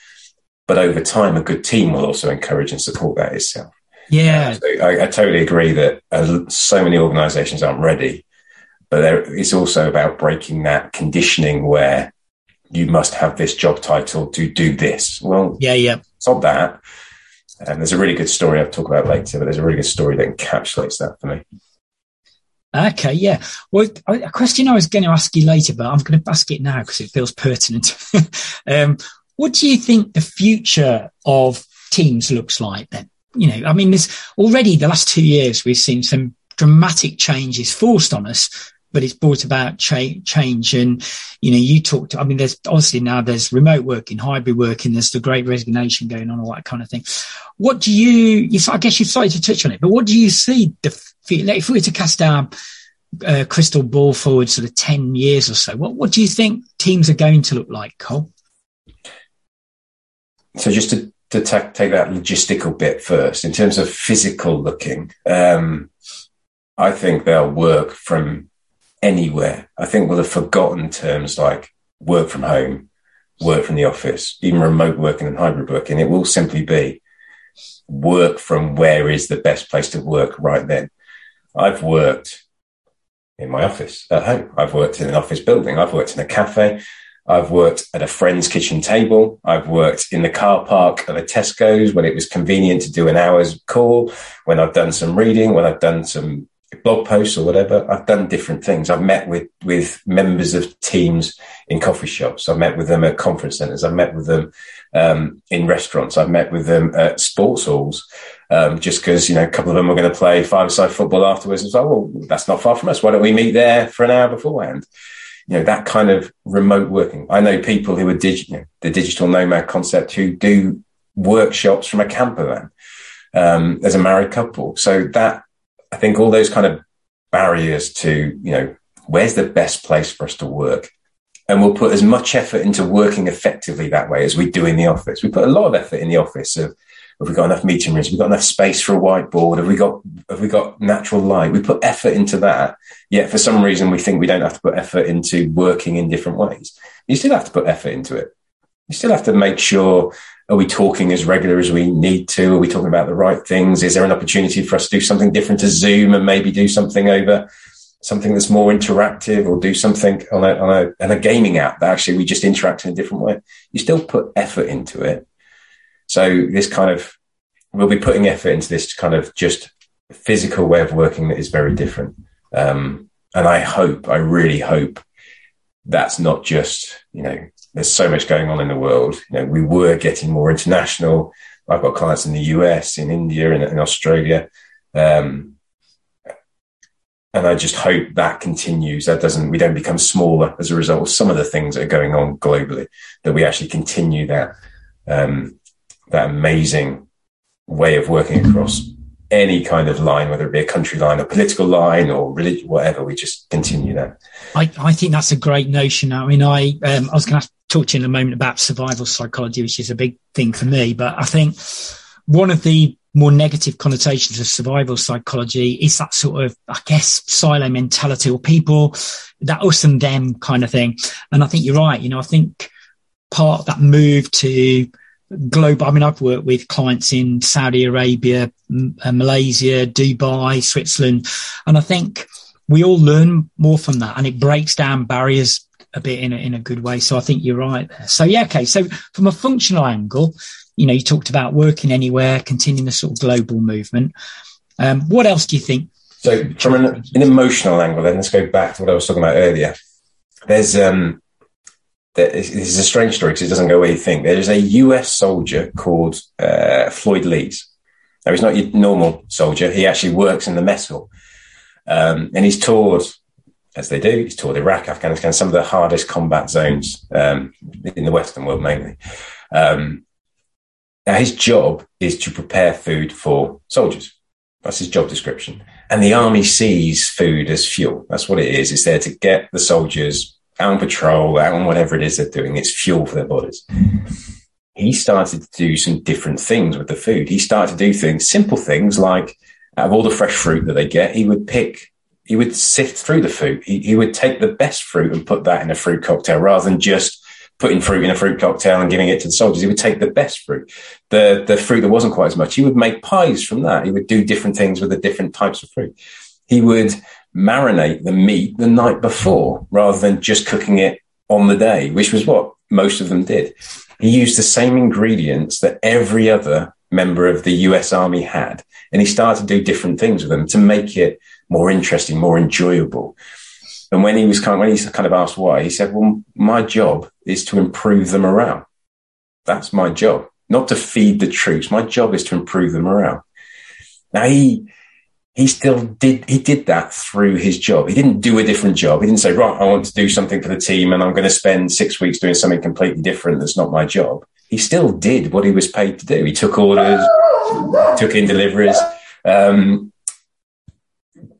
But over time, a good team will also encourage and support that itself. Yeah. So I, I, totally agree that uh, so many organizations aren't ready, but there, it's also about breaking that conditioning where you must have this job title to do this. Well, yeah, yeah. Not that. And there's a really good story I'll talk about later, but there's a really good story that encapsulates that for me. Okay, yeah. Well, a question I was going to ask you later, but I'm going to ask it now because it feels pertinent. [LAUGHS] um, what do you think the future of teams looks like then? You know, I mean, there's already the last two years we've seen some dramatic changes forced on us but it's brought about cha- change. And, you know, you talked, I mean, there's obviously now there's remote working, hybrid working, there's the great resignation going on, all that kind of thing. What do you, you I guess you've started to touch on it, but what do you see the, if we were to cast our uh, crystal ball forward sort of 10 years or so, what, what do you think teams are going to look like, Cole? So just to, to ta- take that logistical bit first, in terms of physical looking, um, I think they'll work from anywhere. I think we'll have forgotten terms like work from home, work from the office, even remote working and hybrid working. It will simply be work from where is the best place to work right then. I've worked in my office at home. I've worked in an office building. I've worked in a cafe. I've worked at a friend's kitchen table. I've worked in the car park of a Tesco's when it was convenient to do an hour's call, when I've done some reading, when I've done some blog posts or whatever, I've done different things. I've met with, with members of teams in coffee shops. I've met with them at conference centers. I've met with them um, in restaurants. I've met with them at sports halls. Um, just because, you know, a couple of them were going to play five-side football afterwards. It's like, well, that's not far from us. Why don't we meet there for an hour beforehand? You know, that kind of remote working. I know people who are the digital nomad concept who do workshops from a camper van um, as a married couple. So that I think all those kind of barriers to, you know, where's the best place for us to work? And we'll put as much effort into working effectively that way as we do in the office. We put a lot of effort in the office of have we got enough meeting rooms? Have we got enough space for a whiteboard? Have we got have we got natural light? We put effort into that. Yet for some reason we think we don't have to put effort into working in different ways. You still have to put effort into it. You still have to make sure are we talking as regular as we need to? Are we talking about the right things? Is there an opportunity for us to do something different to Zoom and maybe do something over something that's more interactive or do something on a, on a, on a gaming app that actually we just interact in a different way? You still put effort into it. So this kind of we'll be putting effort into this kind of just physical way of working that is very different. Um, and I hope, I really hope that's not just, you know, there's so much going on in the world. You know, we were getting more international. I've got clients in the US, in India, in, in Australia. Um, and I just hope that continues. That doesn't, we don't become smaller as a result of some of the things that are going on globally, that we actually continue that, um, that amazing way of working across any kind of line, whether it be a country line, a political line, or religion, whatever. We just continue that. I, I think that's a great notion. I mean, I um, I was going to talk to you in a moment about survival psychology, which is a big thing for me. But I think one of the more negative connotations of survival psychology is that sort of, I guess, silo mentality or people that us and them kind of thing. And I think you're right. You know, I think part of that move to global. I mean, I've worked with clients in Saudi Arabia, uh, Malaysia, Dubai, Switzerland, and I think we all learn more from that, and it breaks down barriers a bit in a, in a good way. So I think you're right there. So yeah, okay. So from a functional angle, you know, you talked about working anywhere, continuing the sort of global movement. Um, what else do you think? So from an, an emotional angle, then let's go back to what I was talking about earlier. There's um, this is a strange story because it doesn't go where you think. There's a US soldier called uh, Floyd Lees. Now, he's not your normal soldier. He actually works in the mess hall. Um, and he's toured, as they do, he's toured Iraq, Afghanistan, some of the hardest combat zones um, in the Western world mainly. Um, now, his job is to prepare food for soldiers. That's his job description. And the army sees food as fuel. That's what it is. It's there to get the soldiers out on patrol, out on whatever it is they're doing. It's fuel for their bodies. He started to do some different things with the food. He started to do things, simple things like out of all the fresh fruit that they get, he would pick, he would sift through the fruit. He, would take the best fruit and put that in a fruit cocktail rather than just putting fruit in a fruit cocktail and giving it to the soldiers. He would take the best fruit, the, the fruit that wasn't quite as much. He would make pies from that. He would do different things with the different types of fruit. He would marinate the meat the night before rather than just cooking it on the day, which was what most of them did. He used the same ingredients that every other member of the US Army had, and he started to do different things with them to make it more interesting, more enjoyable. And when he was kind of, when he kind of asked why, he said, "Well, my job is to improve the morale. That's my job, not to feed the troops. My job is to improve the morale." Now he he still did he did that through his job. He didn't do a different job. He didn't say, right, I want to do something for the team and I'm going to spend six weeks doing something completely different that's not my job. He still did what he was paid to do. He took orders, took in deliveries, um,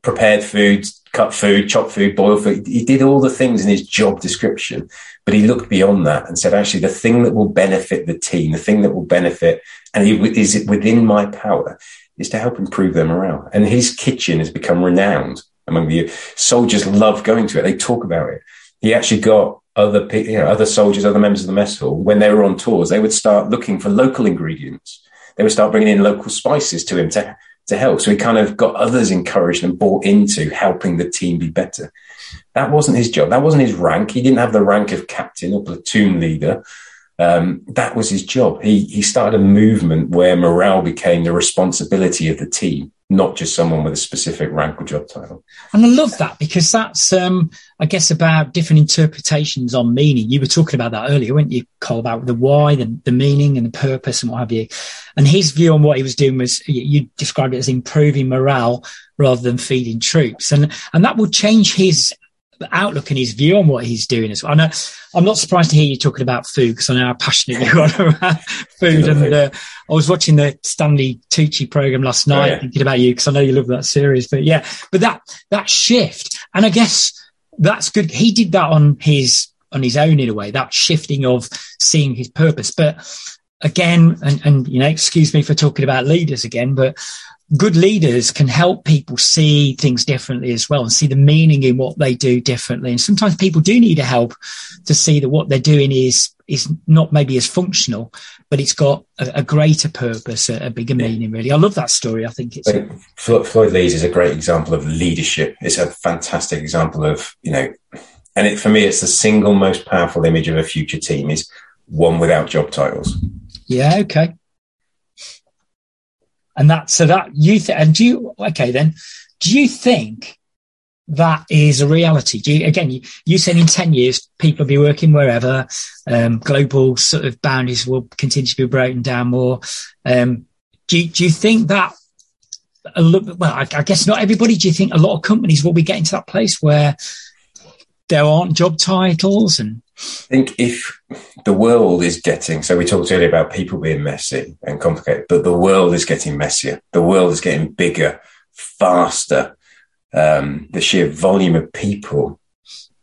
prepared food, cut food, chopped food, boiled food. He did all the things in his job description, but he looked beyond that and said, actually, the thing that will benefit the team, the thing that will benefit, and he, is it within my power is to help improve their morale. And his kitchen has become renowned among the soldiers. Love going to it. They talk about it. He actually got other you know, other soldiers, other members of the mess hall when they were on tours. They would start looking for local ingredients. They would start bringing in local spices to him to to help. So he kind of got others encouraged and bought into helping the team be better. That wasn't his job. That wasn't his rank. He didn't have the rank of captain or platoon leader um, that was his job. He he started a movement where morale became the responsibility of the team, not just someone with a specific rank or job title. And I love that because that's, um, I guess, about different interpretations on meaning. You were talking about that earlier, weren't you, Cole, about the why, the, the meaning, and the purpose, and what have you. And his view on what he was doing was you described it as improving morale rather than feeding troops, and and that would change his outlook and his view on what he's doing as well. I I'm not surprised to hear you talking about food because I know how passionate you are [LAUGHS] about food. And uh, I was watching the Stanley Tucci program last oh, night, oh, yeah. thinking about you because I know you love that series. But yeah, but that that shift, and I guess that's good. He did that on his on his own in a way. That shifting of seeing his purpose, but again, and, and you know, excuse me for talking about leaders again, but good leaders can help people see things differently as well and see the meaning in what they do differently. And sometimes people do need a help to see that what they're doing is is not maybe as functional, but it's got a, a greater purpose, a, a bigger yeah. meaning. Really, I love that story. I think it's Floyd Lees is a great example of leadership. It's a fantastic example of you know, and it, for me, it's the single most powerful image of a future team is one without job titles. Yeah. Okay. And that, so that you, th- and do you, okay, then do you think that is a reality? You, again, you, you said in 10 years, people will be working wherever, um, global sort of boundaries will continue to be broken down more. Um, do you, do you think that a little, well, I, I guess not everybody. Do you think a lot of companies will be getting to that place where there aren't job titles and I think if the world is getting so we talked earlier about people being messy and complicated, but the world is getting messier. The world is getting bigger, faster. Um, the sheer volume of people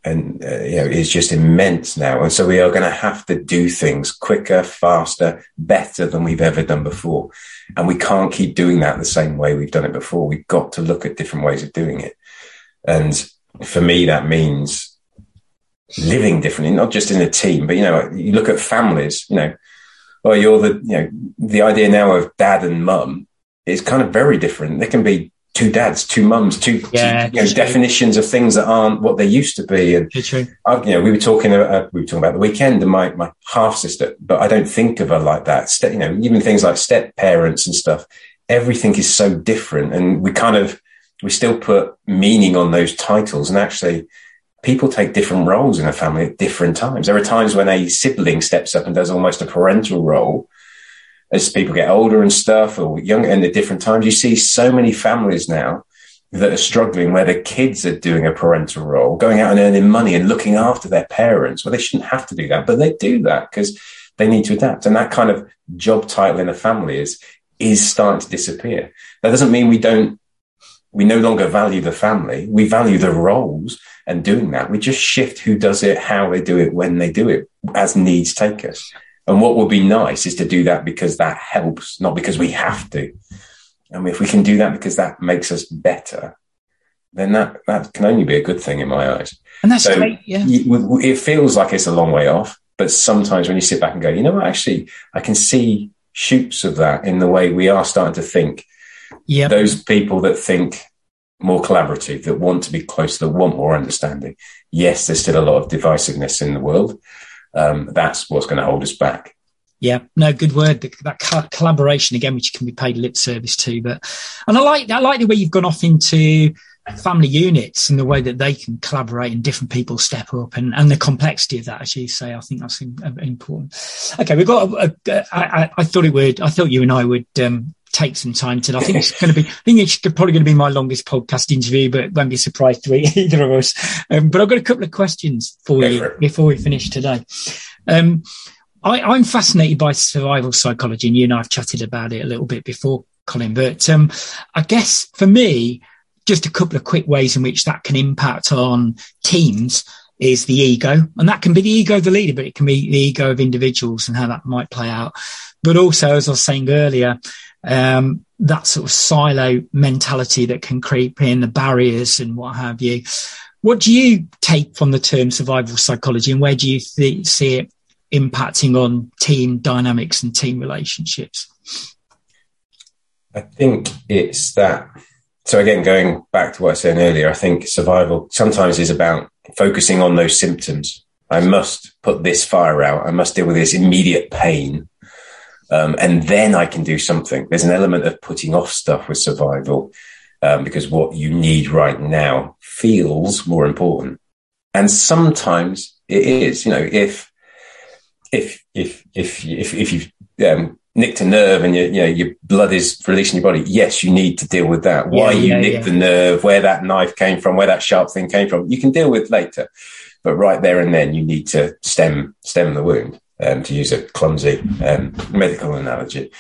and uh, you know is just immense now, and so we are going to have to do things quicker, faster, better than we've ever done before, and we can't keep doing that the same way we've done it before. We've got to look at different ways of doing it, and for me, that means living differently, not just in a team, but you know, you look at families, you know, well, you're the, you know, the idea now of dad and mum is kind of very different. There can be two dads, two mums, two, yeah, two you know, definitions of things that aren't what they used to be. And. I, you know, we were talking, uh, we were talking about the weekend and my, my half sister, but I don't think of her like that. Ste- you know, even things like step parents and stuff, everything is so different. And we kind of, we still put meaning on those titles and actually, people take different roles in a family at different times. There are times when a sibling steps up and does almost a parental role as people get older and stuff or younger and at different times. You see so many families now that are struggling where the kids are doing a parental role, going out and earning money and looking after their parents. Well, they shouldn't have to do that, but they do that because they need to adapt. And that kind of job title in a family is, is starting to disappear. That doesn't mean we don't, we no longer value the family. We value the roles and doing that. We just shift who does it, how they do it, when they do it, as needs take us. And what would be nice is to do that because that helps, not because we have to. And if we can do that because that makes us better, then that, that can only be a good thing in my eyes. And that's so great. Yeah. It feels like it's a long way off, but sometimes when you sit back and go, you know what, actually, I can see shoots of that in the way we are starting to think. Yeah. Those people that think more collaborative, that want to be close, that want more understanding. Yes, there's still a lot of divisiveness in the world. Um, that's what's going to hold us back. Yeah, no, good word. That collaboration again, which can be paid lip service to, but and I like I like the way you've gone off into family units and the way that they can collaborate and different people step up and, and the complexity of that, as you say, I think that's important. Okay, we've got. I thought it would. I thought you and I would um, take some time to. I think it's [LAUGHS] going to be. I think it's probably going to be my longest podcast interview, but it won't be surprised to [LAUGHS] either of us. Um, but I've got a couple of questions for you before we finish today. Um, I, am fascinated by survival psychology, and you and I have chatted about it a little bit before, Colin. But um, I guess for me, just a couple of quick ways in which that can impact on teams is the ego, and that can be the ego of the leader, but it can be the ego of individuals and how that might play out. But also, as I was saying earlier, um, that sort of silo mentality that can creep in, the barriers and what have you. What do you take from the term survival psychology, and where do you th- see it impacting on team dynamics and team relationships? I think it's that. So again, going back to what I said earlier, I think survival sometimes is about focusing on those symptoms. I must put this fire out. I must deal with this immediate pain um, and then I can do something. There's an element of putting off stuff with survival um, because what you need right now feels more important. And sometimes it is, you know, if, if, if, if, if, if you've um, nicked a nerve and you, you know, your blood is releasing your body, yes, you need to deal with that. Why yeah, you nicked yeah. the nerve, where that knife came from, where that sharp thing came from, you can deal with later. But right there and then you need to stem, stem the wound um, to use a clumsy um, medical analogy.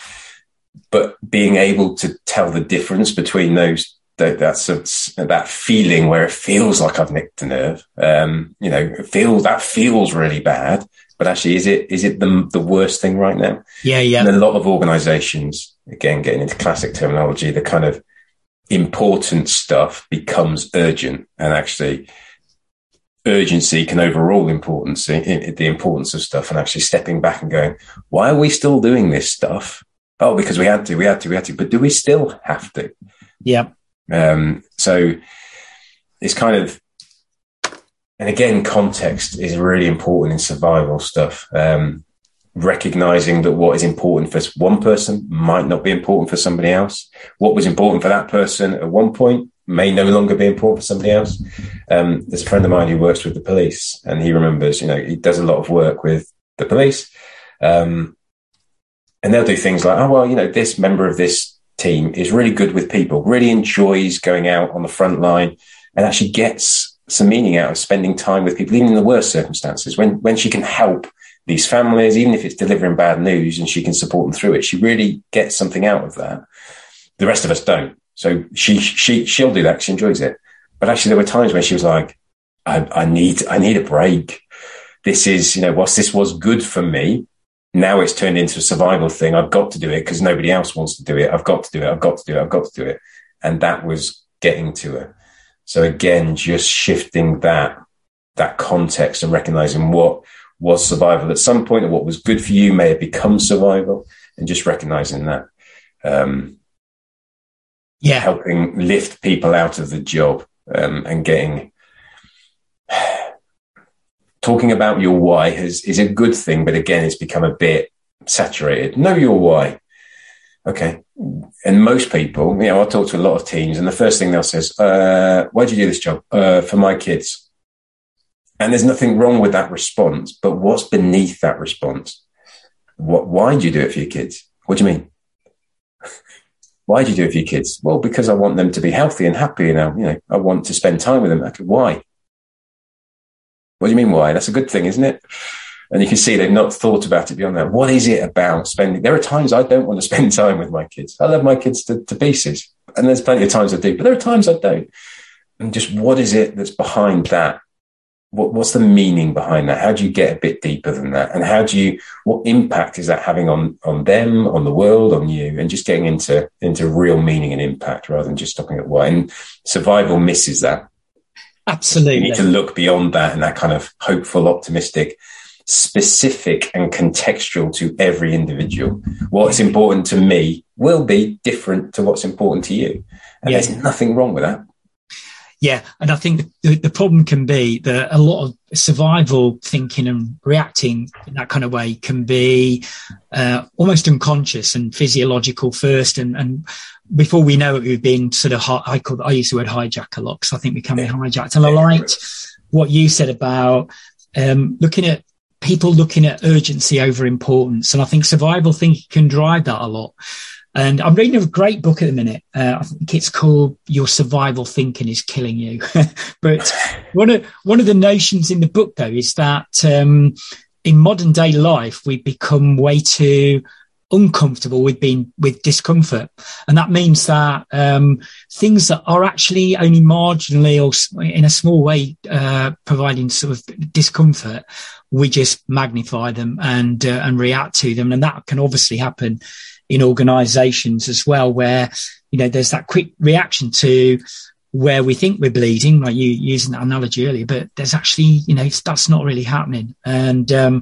But being able to tell the difference between those that that's that feeling where it feels like I've nicked a nerve, um, you know, feel that feels really bad, but actually, is it is it the the worst thing right now? Yeah, yeah. And a lot of organisations, again, getting into classic terminology, the kind of important stuff becomes urgent, and actually, urgency can overrule importance, the importance of stuff and actually stepping back and going, why are we still doing this stuff? Oh, because we had to, we had to, we had to, but do we still have to? Yeah. Um, so it's kind of, and again, context is really important in survival stuff. Um, recognizing that what is important for one person might not be important for somebody else. What was important for that person at one point may no longer be important for somebody else. Um, there's a friend of mine who works with the police, and he remembers, you know, he does a lot of work with the police. Um, and they'll do things like, oh, well, you know, this member of this team is really good with people, really enjoys going out on the front line and actually gets some meaning out of spending time with people, even in the worst circumstances, when, when she can help these families, even if it's delivering bad news and she can support them through it, she really gets something out of that. The rest of us don't. So she, she, she'll do that. She enjoys it. But actually there were times when she was like, I, I need, I need a break. This is, you know, whilst this was good for me, now it's turned into a survival thing. I've got to do it because nobody else wants to do it. I've got to do it. I've got to do it. I've got to do it. And that was getting to her. So again, just shifting that, that context and recognizing what was survival at some point what was good for you may have become survival and just recognizing that. Um, yeah. Helping lift people out of the job um, and getting [SIGHS] talking about your why has, is a good thing, but again, it's become a bit saturated. Know your why. Okay. And most people, you know, I talk to a lot of teams and the first thing they'll say is, uh, why'd you do this job? Uh, for my kids. And there's nothing wrong with that response, but what's beneath that response? What, why do you do it for your kids? What do you mean? Why do you do it for your kids? Well, because I want them to be healthy and happy. And I, you know, I want to spend time with them. Okay, why? What do you mean why? That's a good thing, isn't it? And you can see they've not thought about it beyond that. What is it about spending? There are times I don't want to [LAUGHS] spend time with my kids. I love my kids to, to pieces. And there's plenty of times I do, but there are times I don't. And just what is it that's behind that? What, what's the meaning behind that? How do you get a bit deeper than that? And how do you, what impact is that having on, on them, on the world, on you? And just getting into, into real meaning and impact rather than just stopping at why. And survival misses that Absolutely. You need to look beyond that and that kind of hopeful, optimistic, specific and contextual to every individual. What's important to me will be different to what's important to you. And yeah. there's nothing wrong with that. Yeah. And I think the, the problem can be that a lot of survival thinking and reacting in that kind of way can be uh, almost unconscious and physiological first. And, and before we know it, we've been sort of, I call, I use the word hijack a lot because I think we can be hijacked. And I liked what you said about um, looking at people looking at urgency over importance. And I think survival thinking can drive that a lot. And I'm reading a great book at the minute. Uh, I think it's called "Your Survival Thinking Is Killing You." [LAUGHS] but one of one of the notions in the book, though, is that um, in modern day life we become way too uncomfortable with being with discomfort and that means that um, things that are actually only marginally or in a small way uh, providing sort of discomfort we just magnify them and uh, and react to them and that can obviously happen in organizations as well where you know there's that quick reaction to where we think we're bleeding like you using that analogy earlier but there's actually you know that's not really happening and um,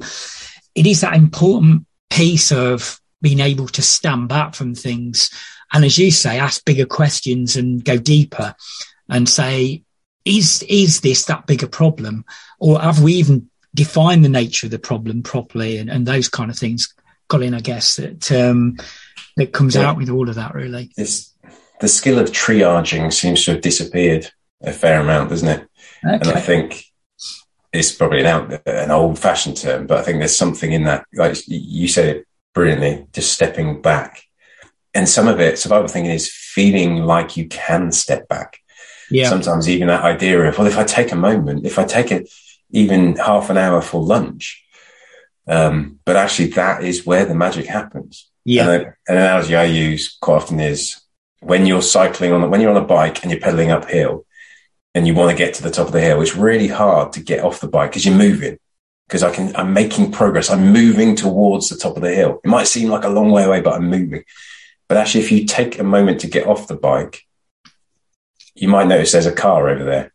it is that important piece of being able to stand back from things. And as you say, ask bigger questions and go deeper and say, is, is this that bigger problem? Or have we even defined the nature of the problem properly and, and those kind of things? Colin, I guess that, um, that comes yeah. out with all of that really. It's, the skill of triaging seems to have disappeared a fair amount, doesn't it? Okay. And I think it's probably an, out, an old fashioned term, but I think there's something in that. Like you said it brilliantly, just stepping back. And some of it, survival thinking is feeling like you can step back. Yeah. Sometimes even that idea of, well, if I take a moment, if I take it even half an hour for lunch, um, but actually that is where the magic happens. Yeah. And an analogy I use quite often is when you're cycling on, when you're on a bike and you're pedaling uphill and you want to get to the top of the hill, it's really hard to get off the bike because you're moving because I can, I'm making progress. I'm moving towards the top of the hill. It might seem like a long way away, but I'm moving. But actually, if you take a moment to get off the bike, you might notice there's a car over there.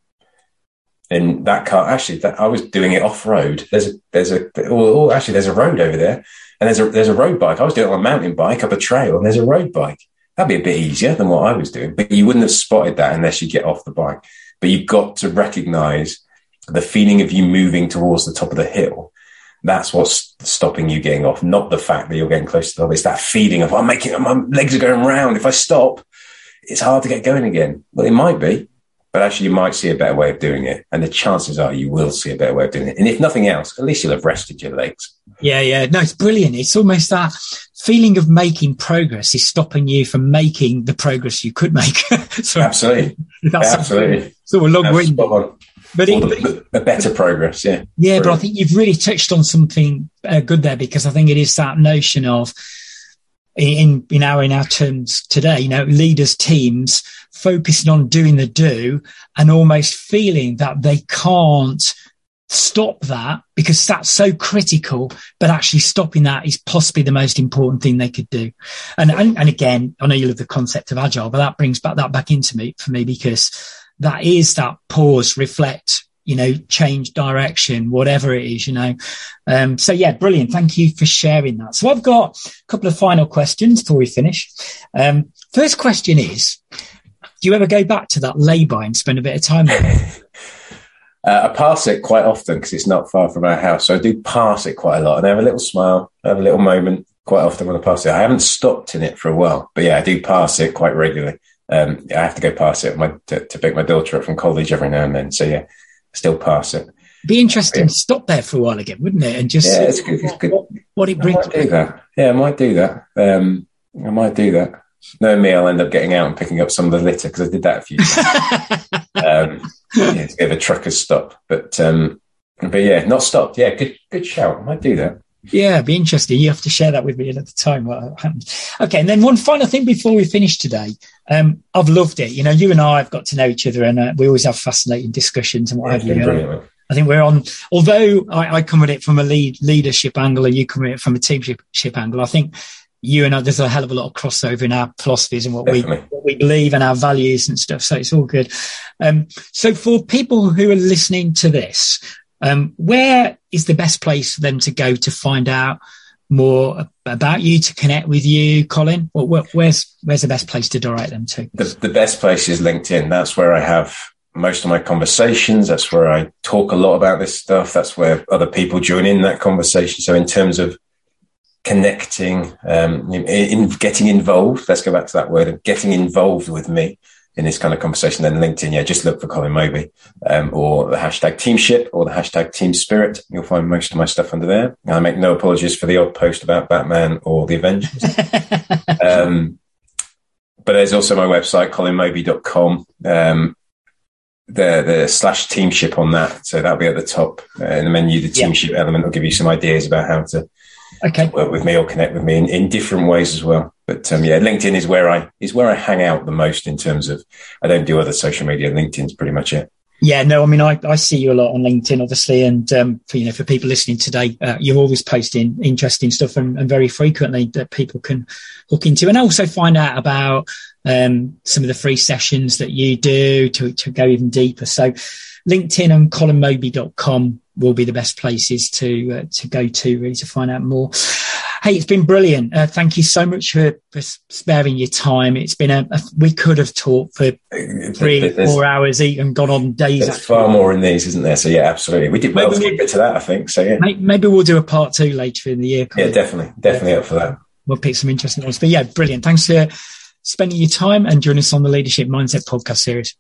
And that car, actually, that, I was doing it off road. There's a, there's a, oh, actually, there's a road over there. And there's a, there's a road bike. I was doing it on a mountain bike up a trail and there's a road bike. That'd be a bit easier than what I was doing, but you wouldn't have spotted that unless you get off the bike. But you've got to recognize the feeling of you moving towards the top of the hill That's what's stopping you getting off, not the fact that you're getting close to the top. It's that feeling of, I'm making, my legs are going round. If I stop, it's hard to get going again. Well, it might be, but actually you might see a better way of doing it. And the chances are you will see a better way of doing it. And if nothing else, at least you'll have rested your legs. Yeah, yeah. No, it's brilliant. It's almost that feeling of making progress is stopping you from making the progress you could make. [LAUGHS] so absolutely. [LAUGHS] That's absolutely. So a long wind. But it, a better progress, yeah. Yeah, Brilliant. but I think you've really touched on something uh, good there because I think it is that notion of in in our in our terms today, you know, leaders, teams focusing on doing the do and almost feeling that they can't stop that because that's so critical, but actually stopping that is possibly the most important thing they could do. And, and, and again, I know you love the concept of agile, but that brings back that back into me for me because that is that pause, reflect, you know, change direction, whatever it is, you know. Um, so yeah, brilliant. Thank you for sharing that. So I've got a couple of final questions before we finish. Um, first question is, do you ever go back to that lay-by and spend a bit of time there? [LAUGHS] Uh, I pass it quite often because it's not far from our house. So I do pass it quite a lot and I have a little smile, I have a little moment quite often when I pass it. I haven't stopped in it for a while, but yeah, I do pass it quite regularly. Um, I have to go past it my, to, to, pick my daughter up from college every now and then. So yeah, still pass it. Be interesting yeah. stop there for a while again, wouldn't it? And just yeah, it's good. It's good. What, what it brings. I might do that. Yeah, I might do that. Um, I might do that. Knowing me, I'll end up getting out and picking up some of the litter because I did that a few times. [LAUGHS] um, yeah, it's a bit of a trucker's stop, but um, but yeah, not stopped. Yeah, good good shout. I might do that. Yeah, be interesting. You have to share that with me at the time. What happened? Okay, and then one final thing before we finish today. Um, I've loved it. You know, you and I have got to know each other, and uh, we always have fascinating discussions and what have you. I think we're on. Although I, I, come at it from a lead leadership angle, and you come at it from a teamship angle. I think you and I, there's a hell of a lot of crossover in our philosophies and what we what we believe and our values and stuff. So it's all good. Um, so for people who are listening to this, um, where is the best place for them to go to find out more about you, to connect with you, Colin? where's where's the best place to direct them to? The, the best place is LinkedIn. That's where I have most of my conversations. That's where I talk a lot about this stuff. That's where other people join in that conversation. So in terms of connecting, um, in, in, getting involved, let's go back to that word of getting involved with me, in this kind of conversation, then LinkedIn, yeah, just look for Colin Moby um, or the hashtag Teamship or the hashtag Team Spirit. You'll find most of my stuff under there. I make no apologies for the odd post about Batman or the Avengers. [LAUGHS] um, but there's also my website, colinmoby.com. Um, the the slash teamship on that, so that'll be at the top uh, in the menu. The teamship yeah. element will give you some ideas about how to okay. work with me or connect with me in, in different ways as well. But um, yeah, LinkedIn is where I is where I hang out the most in terms of I don't do other social media. LinkedIn's pretty much it. Yeah, no, I mean, I, I see you a lot on LinkedIn, obviously, and um, for you know, for people listening today, uh, you're always posting interesting stuff and, and, very frequently that people can hook into, and also find out about um, some of the free sessions that you do to to go even deeper. So, LinkedIn and colinmoby.com will be the best places to uh, to go to really to find out more. Hey, it's been brilliant. Uh, thank you so much for, for, sparing your time. It's been a, a we could have talked for three, four hours, even gone on days. There's far more in these, isn't there? So yeah, absolutely. We did well maybe to keep it to that, I think. So yeah, maybe we'll do a part two later in the year. Yeah, definitely, definitely yeah. up for that. We'll pick some interesting ones. But yeah, brilliant. Thanks for spending your time and joining us on the Leadership Mindset podcast series.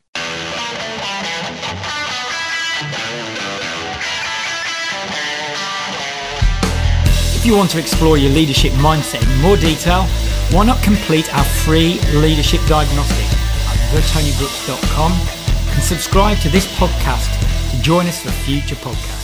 If you want to explore your leadership mindset in more detail, why not complete our free leadership diagnostic at thetonybrooks.com and subscribe to this podcast to join us for future podcasts.